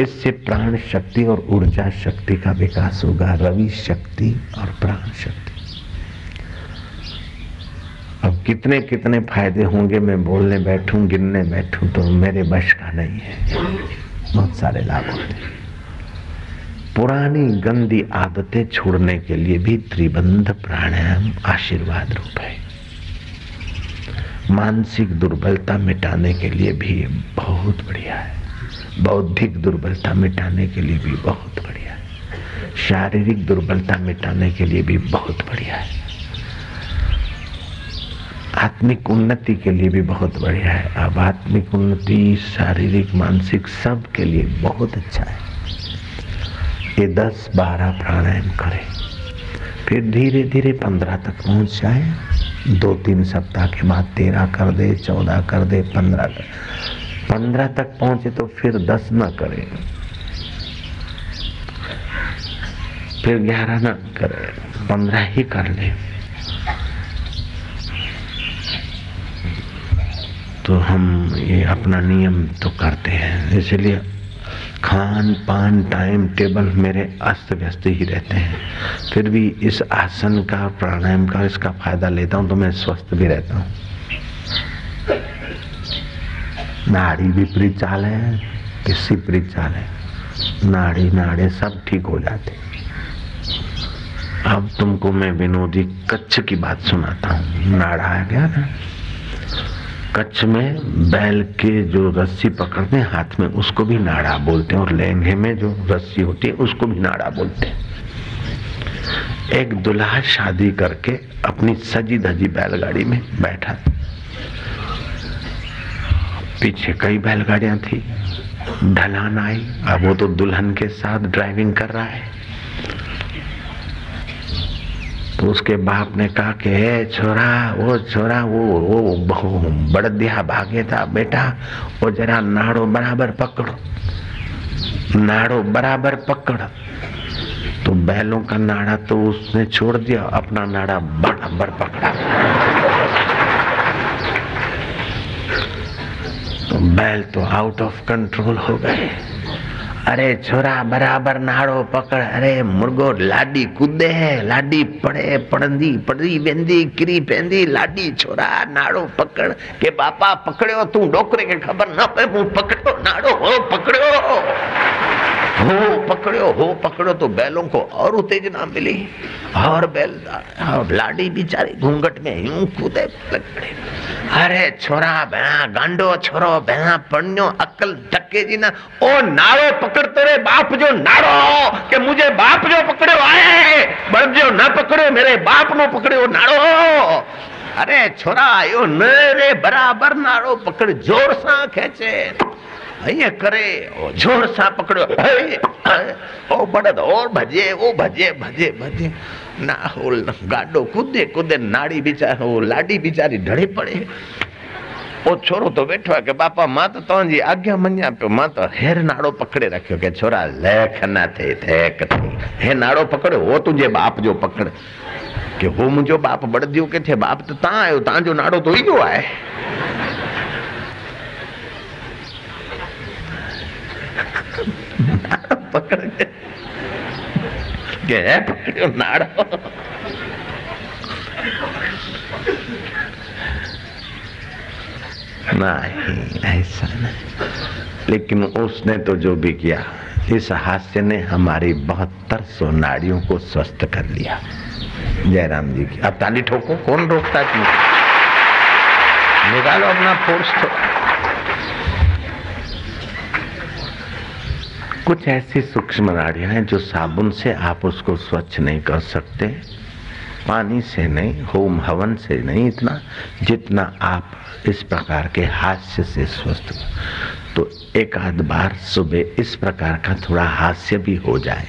इससे प्राण शक्ति और ऊर्जा शक्ति का विकास होगा, रवि शक्ति और प्राण शक्ति। अब कितने कितने फ़ायदे होंगे, मैं बोलने बैठूं, गिनने बैठूं तो मेरे बश का नहीं है। बहुत सारे लाभ होते हैं। पुरानी गंदी आदतें छोड़ने के लिए भी त्रिबंध प्राणायाम आशीर्वाद रूप है। मानसिक दुर्बलता मिटाने के लिए भी बहुत बढ़िया है। बौद्धिक दुर्बलता मिटाने के लिए भी बहुत बढ़िया है। शारीरिक दुर्बलता मिटाने के लिए भी बहुत बढ़िया है। आत्मिक उन्नति के लिए भी बहुत बढ़िया है। अब आत्मिक उन्नति, शारीरिक, मानसिक सब के लिए बहुत अच्छा है। ये दस बारह प्राणायाम करें। फिर धीरे धीरे पंद्रह तक पहुँच जाए। दो तीन सप्ताह के बाद तेरह कर दे, चौदह कर दे, पंद्रह कर पंद्रह तक पहुँचे तो फिर दस न करे। फिर ग्यारह न करे, पंद्रह ही कर ले। तो हम ये अपना नियम तो करते हैं। इसलिए खान पान टाइम टेबल मेरे अस्त व्यस्त ही रहते हैं। फिर भी इस आसन का, प्राणायाम का इसका फ़ायदा लेता हूँ तो मैं स्वस्थ भी रहता हूँ। नाड़ी विपरीत चाल है किसी विपरीत चाल है। नाड़ी, नाड़े सब ठीक हो जाते अब तुमको मैं विनोदी कच्छ की बात सुनाता हूँ। नाड़ा आ गया ना। कच्छ में बैल के जो रस्सी पकड़ते हैं, हाथ में, उसको भी नाड़ा बोलते हैं, और लहंगे में जो रस्सी होती है, उसको भी नाड़ा बोलते हैं। एक दुल्हा शादी करके अपनी सजी धजी बैलगाड़ी में बैठा पीछे कई बैलगाड़ियाँ थी। ढलान आई। अब वो तो दुल्हन के साथ ड्राइविंग कर रहा है। तो उसके बाप ने कहा कि हे छोरा वो छोरा, वो वो बड़दिया भागे था, बेटा वो जरा नाड़ो बराबर पकड़ो। नाड़ो बराबर पकड़। तो बैलों का नाड़ा तो उसने छोड़ दिया, अपना नाड़ा बराबर पकड़ा। बैल तो आउट ऑफ़ कंट्रोल हो गए। अरे छोरा बराबर नाड़ो पकड़, अरे मुर्गो लाडी कूदे है, लाडी पड़े, पड़ंदी पड़ी वेंदी किरी पेंदी लाडी छोरा नाड़ो पकड़ के पापा पकड़ियो तू डोकरे के खबर न पे पकड़ो, नाड़ो हो, पकड़ो। हो पकड़ो हो पकड़ो तो बैलों को और उत्तेजना मिली। और बैल लाडी बेचारी घूंघट में यूँ कूदे पकड़े अरे छोरा भैया गांडो छोरो भैया पढ़ो अकल टके जी ना। ओ नाड़ो पकड़ते रे बाप जो नाड़ो के मुझे बाप जो पकड़ो आए बड़ जो न पकड़ो, मेरे बाप नो पकड़ो नाड़ो अरे छोरा, यो मेरे बराबर नाड़ो पकड़, ज़ोर सा खेचे। અહીંયા કરે જોર સા પકડ્યો ઓ બળદ ઓર ભજે ઓ ભજે ભજે ભજે ના ઓલ ગાડો કૂદે કૂદે નાડી બિચારો લાડી બિચારી ઢળી પડે ઓ છોરો તો બેઠો કે બાપા માં તો તોજી આજ્ઞા મન્યા આપ્યો માં તો હેર નાડો પકડે રાખ્યો કે છોરા લેખ ના થઈ થેક થઈ હે નાડો પકડ્યો હો તુજે બાપ જો પકડ કે હો મુજો બાપ બળદ્યો કે છે બાપ તો તાં આવ્યો તાંજો નાડો તો ઈ ગયો આય पकड़ के। नहीं, ऐसा नहीं। लेकिन उसने तो जो भी किया, इस हास्य ने हमारी बहत्तर सौ नाड़ियों को स्वस्थ कर लिया। जयराम जी की। अब ताली ठोको, कौन रोकता है निकालो अपना फोर्स थोड़ा कुछ ऐसी सूक्ष्म नाड़ियाँ हैं जो साबुन से आप उसको स्वच्छ नहीं कर सकते, पानी से नहीं, होम हवन से नहीं, इतना जितना आप इस प्रकार के हास्य से स्वस्थ तो एक आध बार सुबह इस प्रकार का थोड़ा हास्य भी हो जाए।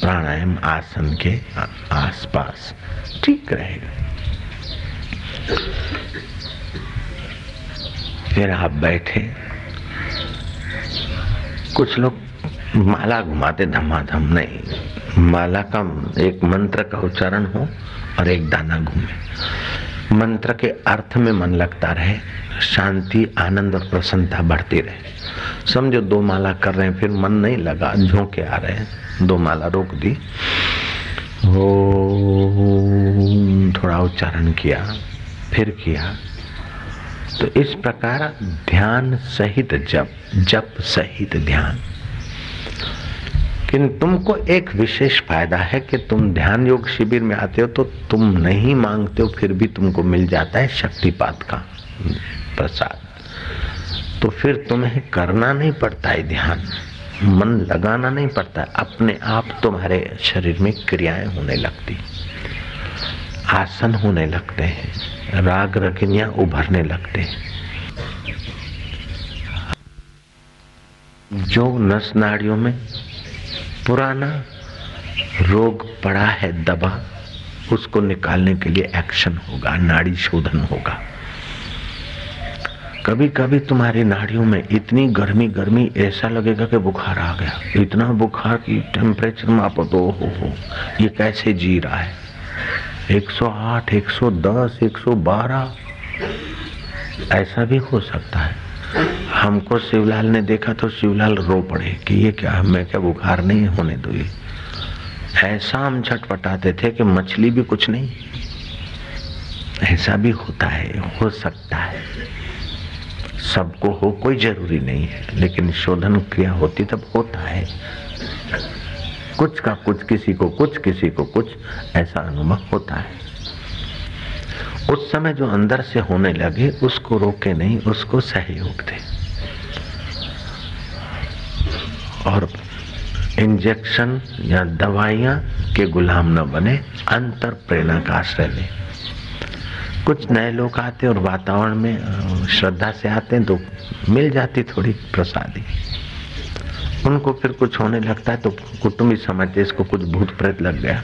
प्राणायाम आसन के आसपास ठीक रहेगा। फिर आप बैठे कुछ लोग माला घुमाते धमाधम नहीं। माला का एक मंत्र का उच्चारण हो और एक दाना घूमे। मंत्र के अर्थ में मन लगता रहे, शांति, आनंद और प्रसन्नता बढ़ती रहे। समझो दो माला कर रहे हैं, फिर मन नहीं लगा, झोंके आ रहे हैं। दो माला रोक दी। ओ थोड़ा उच्चारण किया, फिर किया। तो इस प्रकार ध्यान सहित जप जप सहित ध्यान। किंतु तुमको एक विशेष फ़ायदा है कि तुम ध्यान योग शिविर में आते हो तो तुम नहीं मांगते हो, फिर भी तुमको मिल जाता है शक्तिपात का प्रसाद। तो फिर तुम्हें करना नहीं पड़ता है ध्यान, मन लगाना नहीं पड़ता, अपने आप तुम्हारे शरीर में क्रियाएँ होने लगती, आसन होने लगते हैं। राग रगिनियाँ उभरने लगते जो नस नाड़ियों में पुराना रोग पड़ा है, दबा, उसको निकालने के लिए एक्शन होगा, नाड़ी शोधन होगा। कभी कभी तुम्हारी नाड़ियों में इतनी गर्मी गर्मी ऐसा लगेगा कि बुखार आ गया। इतना बुखार की टेम्परेचर मापो तो हो हो, ये कैसे जी रहा है? 108, 110, 112 ऐसा भी हो सकता है। हमको शिवलाल ने देखा तो शिवलाल रो पड़े कि ये क्या मैं क्या बुखार नहीं होने दो ये ऐसा हम छटपटाते थे कि मछली भी कुछ नहीं। ऐसा भी होता है हो सकता है। सबको हो कोई ज़रूरी नहीं है। लेकिन शोधन क्रिया होती तब होता है। कुछ का कुछ, किसी को कुछ, किसी को कुछ, ऐसा अनुभव होता है। उस समय जो अंदर से होने लगे, उसको रोके नहीं, उसको सहयोग दे और इंजेक्शन या दवाइयाँ के गुलाम न बने, अंतर प्रेरणा का आश्रय लें। कुछ नए लोग आते और वातावरण में श्रद्धा से आते हैं तो मिल जाती थोड़ी प्रसादी। उनको फिर कुछ होने लगता है तो कुटुंबी समझते इसको कुछ भूत प्रेत लग गया।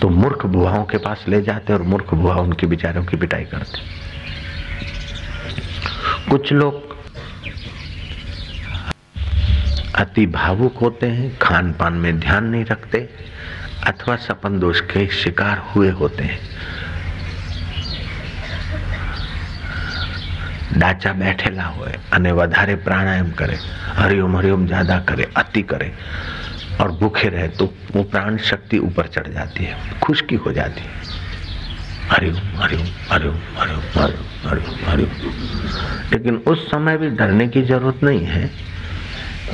तो मूर्ख बुआओं के पास ले जाते और मूर्ख बुआ उनके बिचारों की पिटाई करते। कुछ लोग अति भावुक होते हैं खान पान में ध्यान नहीं रखते, अथवा सपन दोष के शिकार हुए होते हैं। ડાચા બેઠેલા હોય અને વધારે प्राणायाम करे हरिओम हरिओम ज्यादा करे अति करे और भूखे रहे तो वो प्राण शक्ति ऊपर चढ़ जाती है खुशकी हो जाती है हरिओम हरिओम हरिओम हरिओम हरिओम हरिओम हरिओम लेकिन उस समय भी डरने की जरूरत नहीं है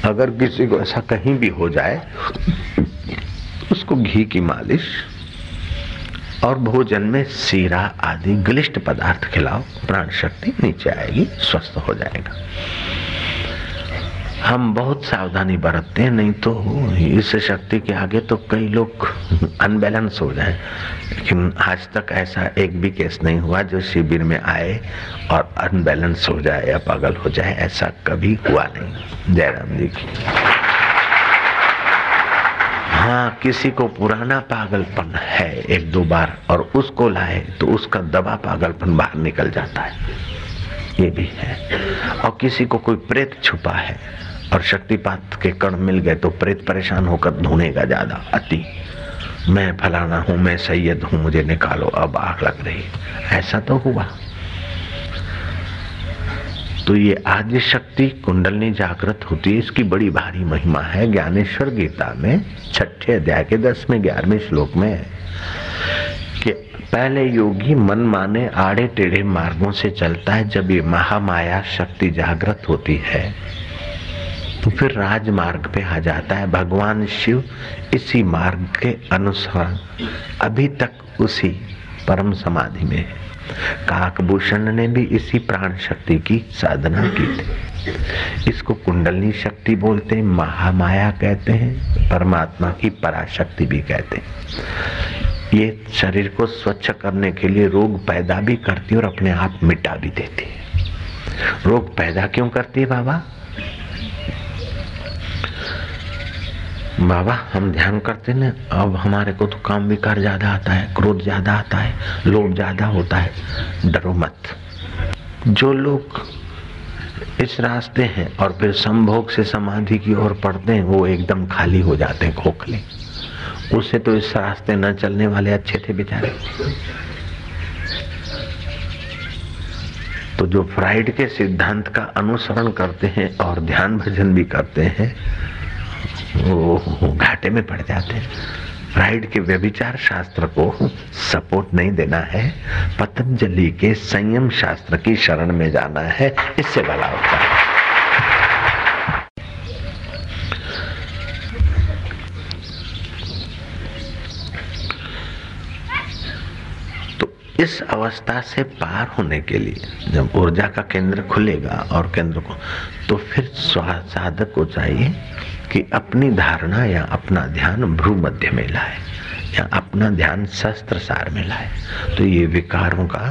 अगर किसी को ऐसा कहीं भी हो जाए उसको घी की मालिश और भोजन में सीरा आदि गलिष्ठ पदार्थ खिलाओ, प्राण शक्ति नीचे आएगी, स्वस्थ हो जाएगा। हम बहुत सावधानी बरतते हैं, नहीं तो इस शक्ति के आगे तो कई लोग अनबैलेंस हो जाए। लेकिन आज तक ऐसा एक भी केस नहीं हुआ जो शिविर में आए और अनबैलेंस हो जाए या पागल हो जाए, ऐसा कभी हुआ नहीं। जयराम जी की। हाँ किसी को पुराना पागलपन है एक दो बार, और उसको लाए तो उसका दबा पागलपन बाहर निकल जाता है। ये भी है। और किसी को कोई प्रेत छुपा है, और शक्तिपात के कण मिल गए तो प्रेत परेशान होकर ढूंढेगा ज़्यादा। अति, मैं फलाना हूँ, मैं सैयद हूँ, मुझे निकालो, अब आग लग रही ऐसा तो हुआ। तो ये आद्य शक्ति कुंडलनी जागृत होती है। इसकी बड़ी भारी महिमा है। ज्ञानेश्वर गीता में छठे अध्याय के दसवें, ग्यारहवें श्लोक में कि पहले योगी मन माने आड़े टेढ़े मार्गों से चलता है। जब ये महामाया शक्ति जागृत होती है तो फिर राजमार्ग पे आ जाता है। भगवान शिव इसी मार्ग के अनुसार अभी तक उसी परम समाधि में है। काकभूषण ने भी इसी प्राण शक्ति की साधना की थी। इसको कुंडलनी शक्ति बोलते हैं, महामाया कहते हैं, परमात्मा की पराशक्ति भी कहते हैं। ये शरीर को स्वच्छ करने के लिए रोग पैदा भी करती है और अपने आप मिटा भी देती है। रोग पैदा क्यों करती है बाबा? बाबा, हम ध्यान करते ना, अब हमारे को तो काम विकार ज़्यादा आता है, क्रोध ज़्यादा आता है, लोभ ज़्यादा होता है। डरो मत। जो लोग इस रास्ते हैं और फिर संभोग से समाधि की ओर पढ़ते हैं, वो एकदम खाली हो जाते हैं, खोखले। उससे तो इस रास्ते न चलने वाले अच्छे थे बेचारे। तो जो फ्राइड के सिद्धांत का अनुसरण करते हैं और ध्यान भजन भी करते हैं घाटे में पड़ जाते राइड के व्यभिचार शास्त्र को सपोर्ट नहीं देना है। पतंजलि के संयम शास्त्र की शरण में जाना है। इससे भला होता है तो इस अवस्था से पार होने के लिए जब ऊर्जा का केंद्र खुलेगा और केंद्र को तो फिर साधक को चाहिए कि अपनी धारणा या अपना ध्यान भ्रू मध्य में लाए, या अपना ध्यान शस्त्र सार में लाए। तो ये विकारों का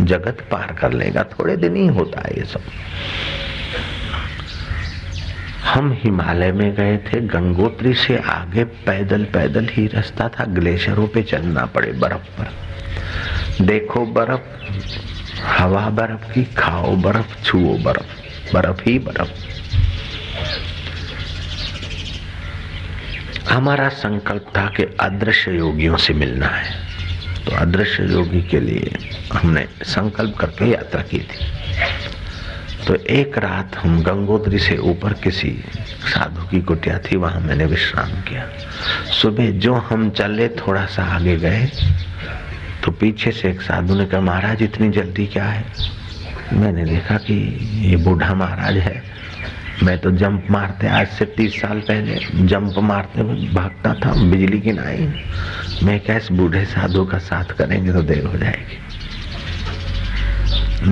जगत पार कर लेगा। थोड़े दिन ही होता है ये सब। हम हिमालय में गए थे, गंगोत्री से आगे पैदल पैदल ही रास्ता था। ग्लेशियरों पे चलना पड़े बर्फ़ पर। देखो बर्फ़, हवा बर्फ़ की, खाओ बर्फ़, छुओ बर्फ़ बर्फ़ ही बर्फ़। हमारा संकल्प था कि अदृश्य योगियों से मिलना है। तो अदृश्य योगी के लिए हमने संकल्प करके यात्रा की थी। तो एक रात हम गंगोत्री से ऊपर किसी साधु की कुटिया थी, वहाँ मैंने विश्राम किया। सुबह जो हम चले, थोड़ा सा आगे गए तो पीछे से एक साधु ने कहा, महाराज, इतनी जल्दी क्या है? मैंने देखा कि ये बूढ़ा महाराज है। मैं तो जंप मारते, आज से तीस साल पहले जंप मारते हुए भागता था, बिजली की नाई। मैं क्या इस बूढ़े साधु का साथ करेंगे तो देर हो जाएगी।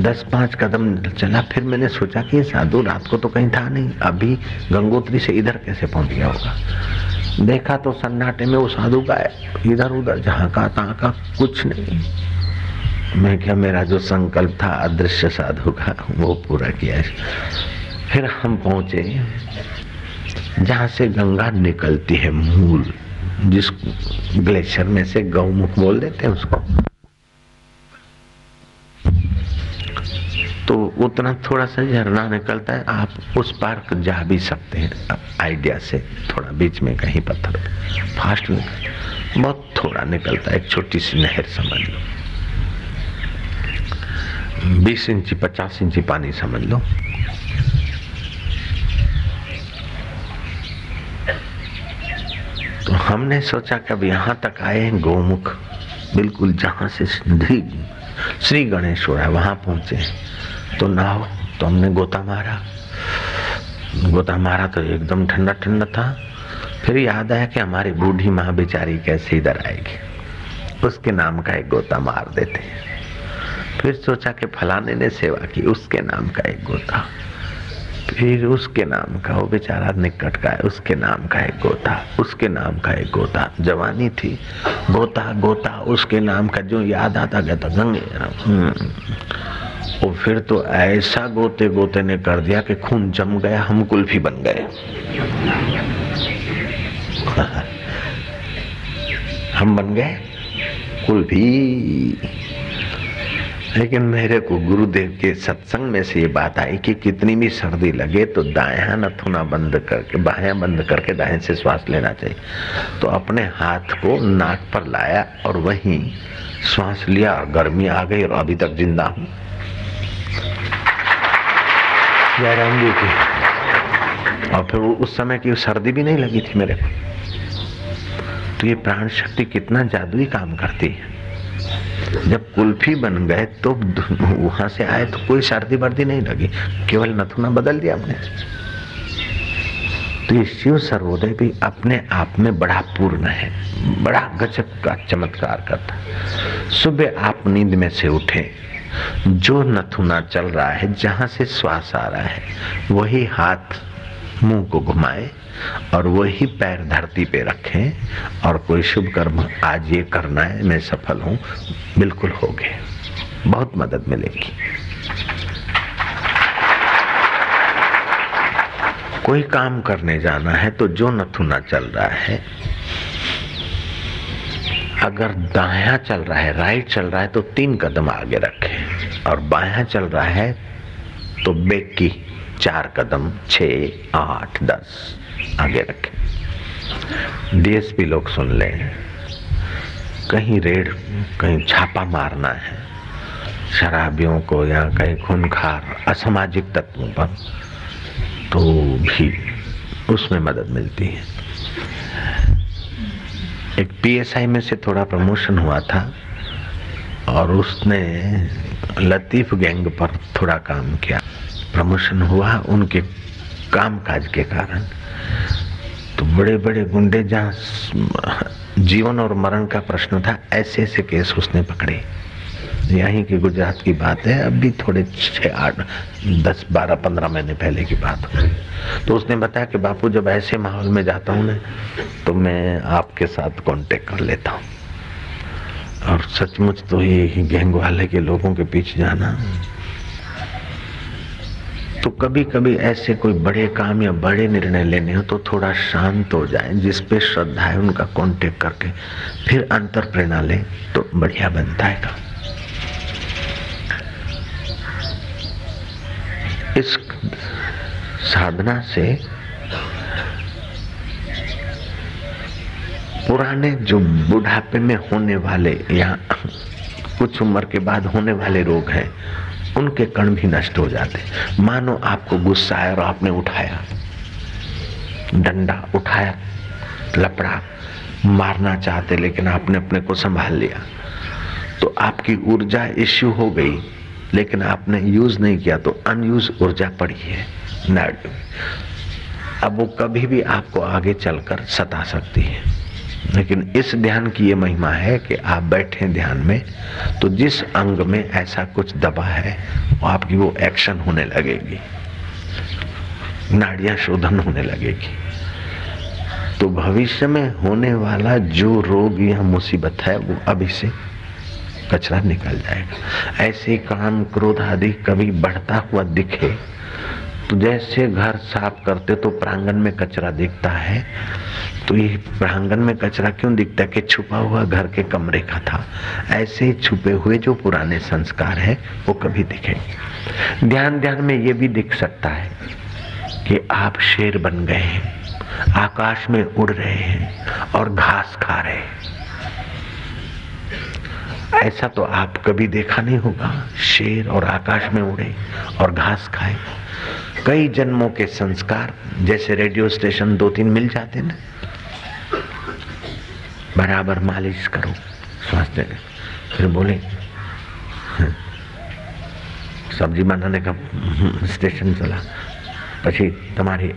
दस पाँच कदम चला, फिर मैंने सोचा कि ये साधु रात को तो कहीं था नहीं। अभी गंगोत्री से इधर कैसे पहुँच गया होगा? देखा तो सन्नाटे में वो साधु का इधर उधर जहाँ का तहां का कुछ नहीं। मैं क्या मेरा जो संकल्प था, अदृश्य साधु का, वो पूरा किया फिर हम पहुँचे। जहाँ से गंगा निकलती है मूल, जिस ग्लेशियर में से गौमुख बोल देते हैं उसको। तो उतना थोड़ा सा झरना निकलता है, आप उस पार जा भी सकते हैं। आइडिया से थोड़ा बीच में कहीं पत्थर फास्ट निकल बहुत थोड़ा निकलता है, एक छोटी सी नहर समझ लो। बीस इंची, पचास इंची पानी समझ लो। तो हमने सोचा कि अब यहाँ तक आए हैं गोमुख, बिल्कुल जहाँ से श्री श्री गणेश हो रहा है, वहाँ पहुँचे तो नाव तो हमने गोता मारा। गोता मारा तो एकदम ठंडा ठंडा था। फिर याद आया कि हमारी बूढ़ी माँ बेचारी कैसे इधर आएगी। उसके नाम का एक गोता मार देते फिर सोचा कि फलाने ने सेवा की, उसके नाम का एक गोता। फिर उसके नाम का वो बेचारा निकट का है, उसके नाम का एक गोता, उसके नाम का एक गोता। जवानी थी, गोता गोता, उसके नाम का जो याद आता गया था, गंगे और फिर तो ऐसा गोते गोते ने कर दिया कि खून जम गया, हम कुल्फी बन गए। हम बन गए कुल्फी। लेकिन मेरे को गुरुदेव के सत्संग में से ये बात आई कि कितनी भी सर्दी लगे तो दाया नथुना बंद करके, बाया बंद करके दाएँ से श्वास लेना चाहिए। तो अपने हाथ को नाक पर लाया और वहीं श्वास लिया, गर्मी आ गई और अभी तक ज़िंदा हूँ। जयराम जी की और फिर उस समय की सर्दी भी नहीं लगी थी मेरे को। तो ये प्राण शक्ति कितना जादुई काम करती है। जब कुल्फी बन गए तो वहाँ से आए तो कोई सर्दी वर्दी नहीं लगी। केवल नथुना बदल दिया हमने। तो ये शिव सर्वोदय भी अपने आप में बड़ा पूर्ण है, बड़ा गजब का चमत्कार करता सुबह आप नींद में से उठे। जो नथुना चल रहा है, जहाँ से श्वास आ रहा है, वही हाथ मुँह को घुमाए और वही पैर धरती पे रखें और कोई शुभ कर्म आज ये करना है, मैं सफल हूँ, बिल्कुल हो गए। बहुत मदद मिलेगी। कोई काम करने जाना है तो जो नथुना चल रहा है अगर दाया चल रहा है, राइट चल रहा है तो तीन कदम आगे रखे। और बाया चल रहा है तो बेग की चार कदम छ आठ, दस, आगे रखें। डीएसपी लोग सुन लें। कहीं रेड, कहीं छापा मारना है। शराबियों को या कहीं खूनखार, असामाजिक तत्वों पर तो भी उसमें मदद मिलती है। एक पीएसआई में से थोड़ा प्रमोशन हुआ था और उसने लतीफ गैंग पर थोड़ा काम किया। प्रमोशन हुआ उनके काम काज के कारण। तो बड़े बड़े गुंडे जहाँ जीवन और मरण का प्रश्न था ऐसे ऐसे केस उसने पकड़े। यहीं की गुजरात की बात है। अभी थोड़े छः आठ, दस, बारह, पंद्रह महीने पहले की बात हो। तो उसने बताया कि बापू, जब ऐसे माहौल में जाता हूँ ना तो मैं आपके साथ कांटेक्ट कर लेता हूँ। और सचमुच तो ये गैंग वाले के लोगों के पीछे जाना। तो कभी कभी ऐसे कोई बड़े काम या बड़े निर्णय लेने हो तो थोड़ा शांत हो जाए, जिस पे श्रद्धा है उनका कांटेक्ट करके फिर अंतर प्रेरणा ले तो बढ़िया बनता है काम। इस साधना से पुराने जो बुढ़ापे में होने वाले या कुछ उम्र के बाद होने वाले रोग हैं, उनके कण भी नष्ट हो जाते मानो आपको गुस्सा आया और आपने उठाया। डंडा उठाया लपड़ा मारना चाहते लेकिन आपने अपने को संभाल लिया। तो आपकी ऊर्जा इश्यू हो गई। लेकिन आपने यूज़ नहीं किया तो अनयूज ऊर्जा पड़ी है नाड़ी अब वो कभी भी आपको आगे चलकर सता सकती है। लेकिन इस ध्यान की ये महिमा है कि आप बैठे ध्यान में तो जिस अंग में ऐसा कुछ दबा है, वो आपकी वो एक्शन होने लगेगी। नाड़ियाँ शोधन होने लगेगी। तो भविष्य में होने वाला जो रोग या मुसीबत है, वो अभी से कचरा निकल जाएगा। ऐसे काम क्रोध आदि कभी बढ़ता हुआ दिखे तो जैसे घर साफ़ करते तो प्रांगण में कचरा दिखता है। तो ये प्रांगण में कचरा क्यों दिखता है कि छुपा हुआ घर के कमरे का था? ऐसे छुपे हुए जो पुराने संस्कार है, वो कभी दिखे ध्यान ध्यान में ये भी दिख सकता है कि आप शेर बन गए हैं, आकाश में उड़ रहे हैं और घास खा रहे हैं। ऐसा तो आप कभी देखा नहीं होगा शेर और आकाश में उड़े और घास खाए कई जन्मों के संस्कार जैसे रेडियो स्टेशन दो तीन मिल जाते ना बराबर मालिश करो स्वास्थ्य फिर बोले સબ્જી બનાને का સ્ટેશન ચલા પછી તમારી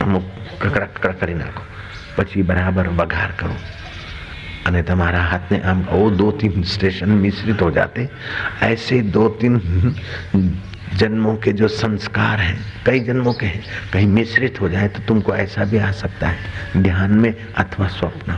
અમુક કકડા કકડા કરી નાખો પછી બરાબર વઘાર કરો અને તમારા હાથને આમ वो दो तीन स्टेशन मिश्रित हो जाते ऐसे दो तीन जन्मों के जो संस्कार हैं, कई जन्मों के हैं, कहीं मिश्रित हो जाए तो तुमको ऐसा भी आ सकता है, ध्यान में अथवा स्वप्न,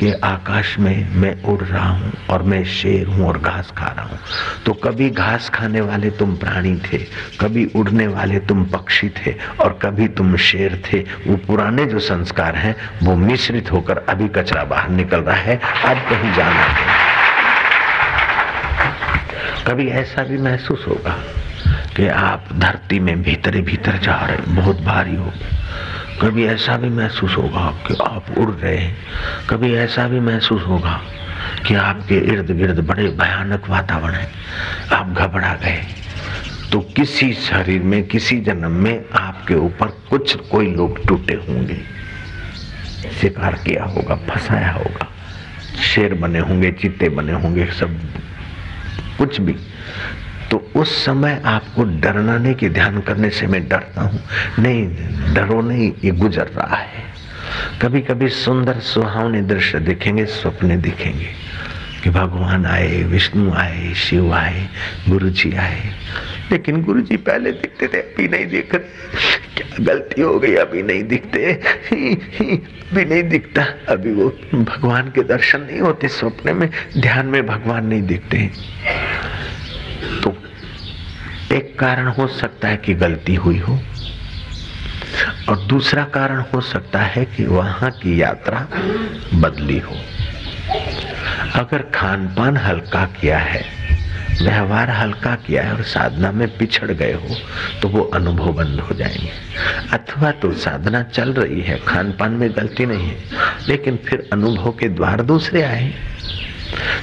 कि आकाश में मैं उड़ रहा हूँ और मैं शेर हूँ और घास खा रहा हूँ। तो कभी घास खाने वाले तुम प्राणी थे, कभी उड़ने वाले तुम पक्षी थे और कभी तुम शेर थे। वो पुराने जो संस्कार हैं, वो मिश्रित होकर अभी कचरा बाहर निकल रहा है अब कहीं जाना है कभी ऐसा भी महसूस होगा? कि आप धरती में भीतरे भीतर जा रहे बहुत भारी हो कभी ऐसा भी महसूस होगा कि आप उड़ रहे हैं। कभी ऐसा भी महसूस होगा कि आपके इर्द गिर्द बड़े भयानक वातावरण है। आप घबरा गए। तो किसी शरीर में, किसी जन्म में आपके ऊपर कुछ कोई लोग टूटे होंगे। शिकार किया होगा, फंसाया होगा। शेर बने होंगे, चीते बने होंगे, सब कुछ भी। तो उस समय आपको डरना नहीं कि ध्यान करने से मैं डरता हूँ। नहीं डरो नहीं ये गुजर रहा है। कभी कभी सुंदर सुहावने दृश्य दिखेंगे सपने दिखेंगे कि भगवान आए विष्णु आए शिव आए गुरु जी आए। लेकिन गुरु जी पहले दिखते थे अभी नहीं दिख रहे क्या गलती हो गई अभी नहीं दिखते। ही, ही, अभी नहीं दिखता। अभी वो भगवान के दर्शन नहीं होते सपने में ध्यान में भगवान नहीं दिखते। तो एक कारण हो सकता है कि गलती हुई हो, और दूसरा कारण हो सकता है कि वहाँ की यात्रा बदली हो। अगर खान पान हल्का किया है, व्यवहार हल्का किया है, और साधना में पिछड़ गए हो तो वो अनुभव बंद हो जाएँगे। अथवा तो साधना चल रही है खान पान में गलती नहीं है, लेकिन फिर अनुभव के द्वार दूसरे आए।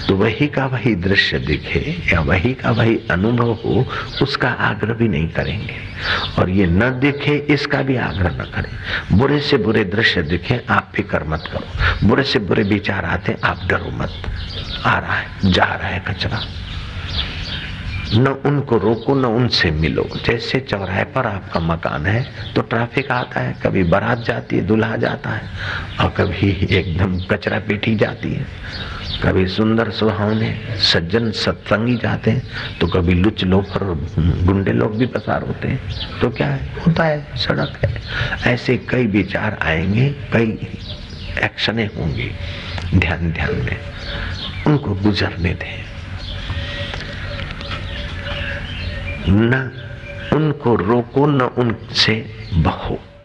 तो वही का वही दृश्य दिखे या वही का वही अनुभव हो, उसका आग्रह भी नहीं करेंगे। और ये न दिखे, इसका भी आग्रह न करें। बुरे से बुरे दृश्य दिखे, आप फ़िक्र मत करो। बुरे से बुरे विचार आते, आप डरो मत। आ रहा है, जा रहा है कचरा। न उनको रोको, न उनसे मिलो। जैसे चौराहे पर आपका मकान है तो ट्रैफ़िक आता है, कभी बारात जाती है, दुल्हा जाता है, और कभी एकदम कचरा पेटी जाती है। कभी सुंदर स्वभाव सुहावने सज्जन सत्संगी जाते हैं तो कभी लुच लोफर गुंडे लोग भी पसार होते हैं। तो क्या है? होता है, सड़क है। ऐसे कई विचार आएँगे, कई एक्शने होंगी, ध्यान ध्यान में। उनको गुजरने दें। न उनको रोको, न उनसे बहो।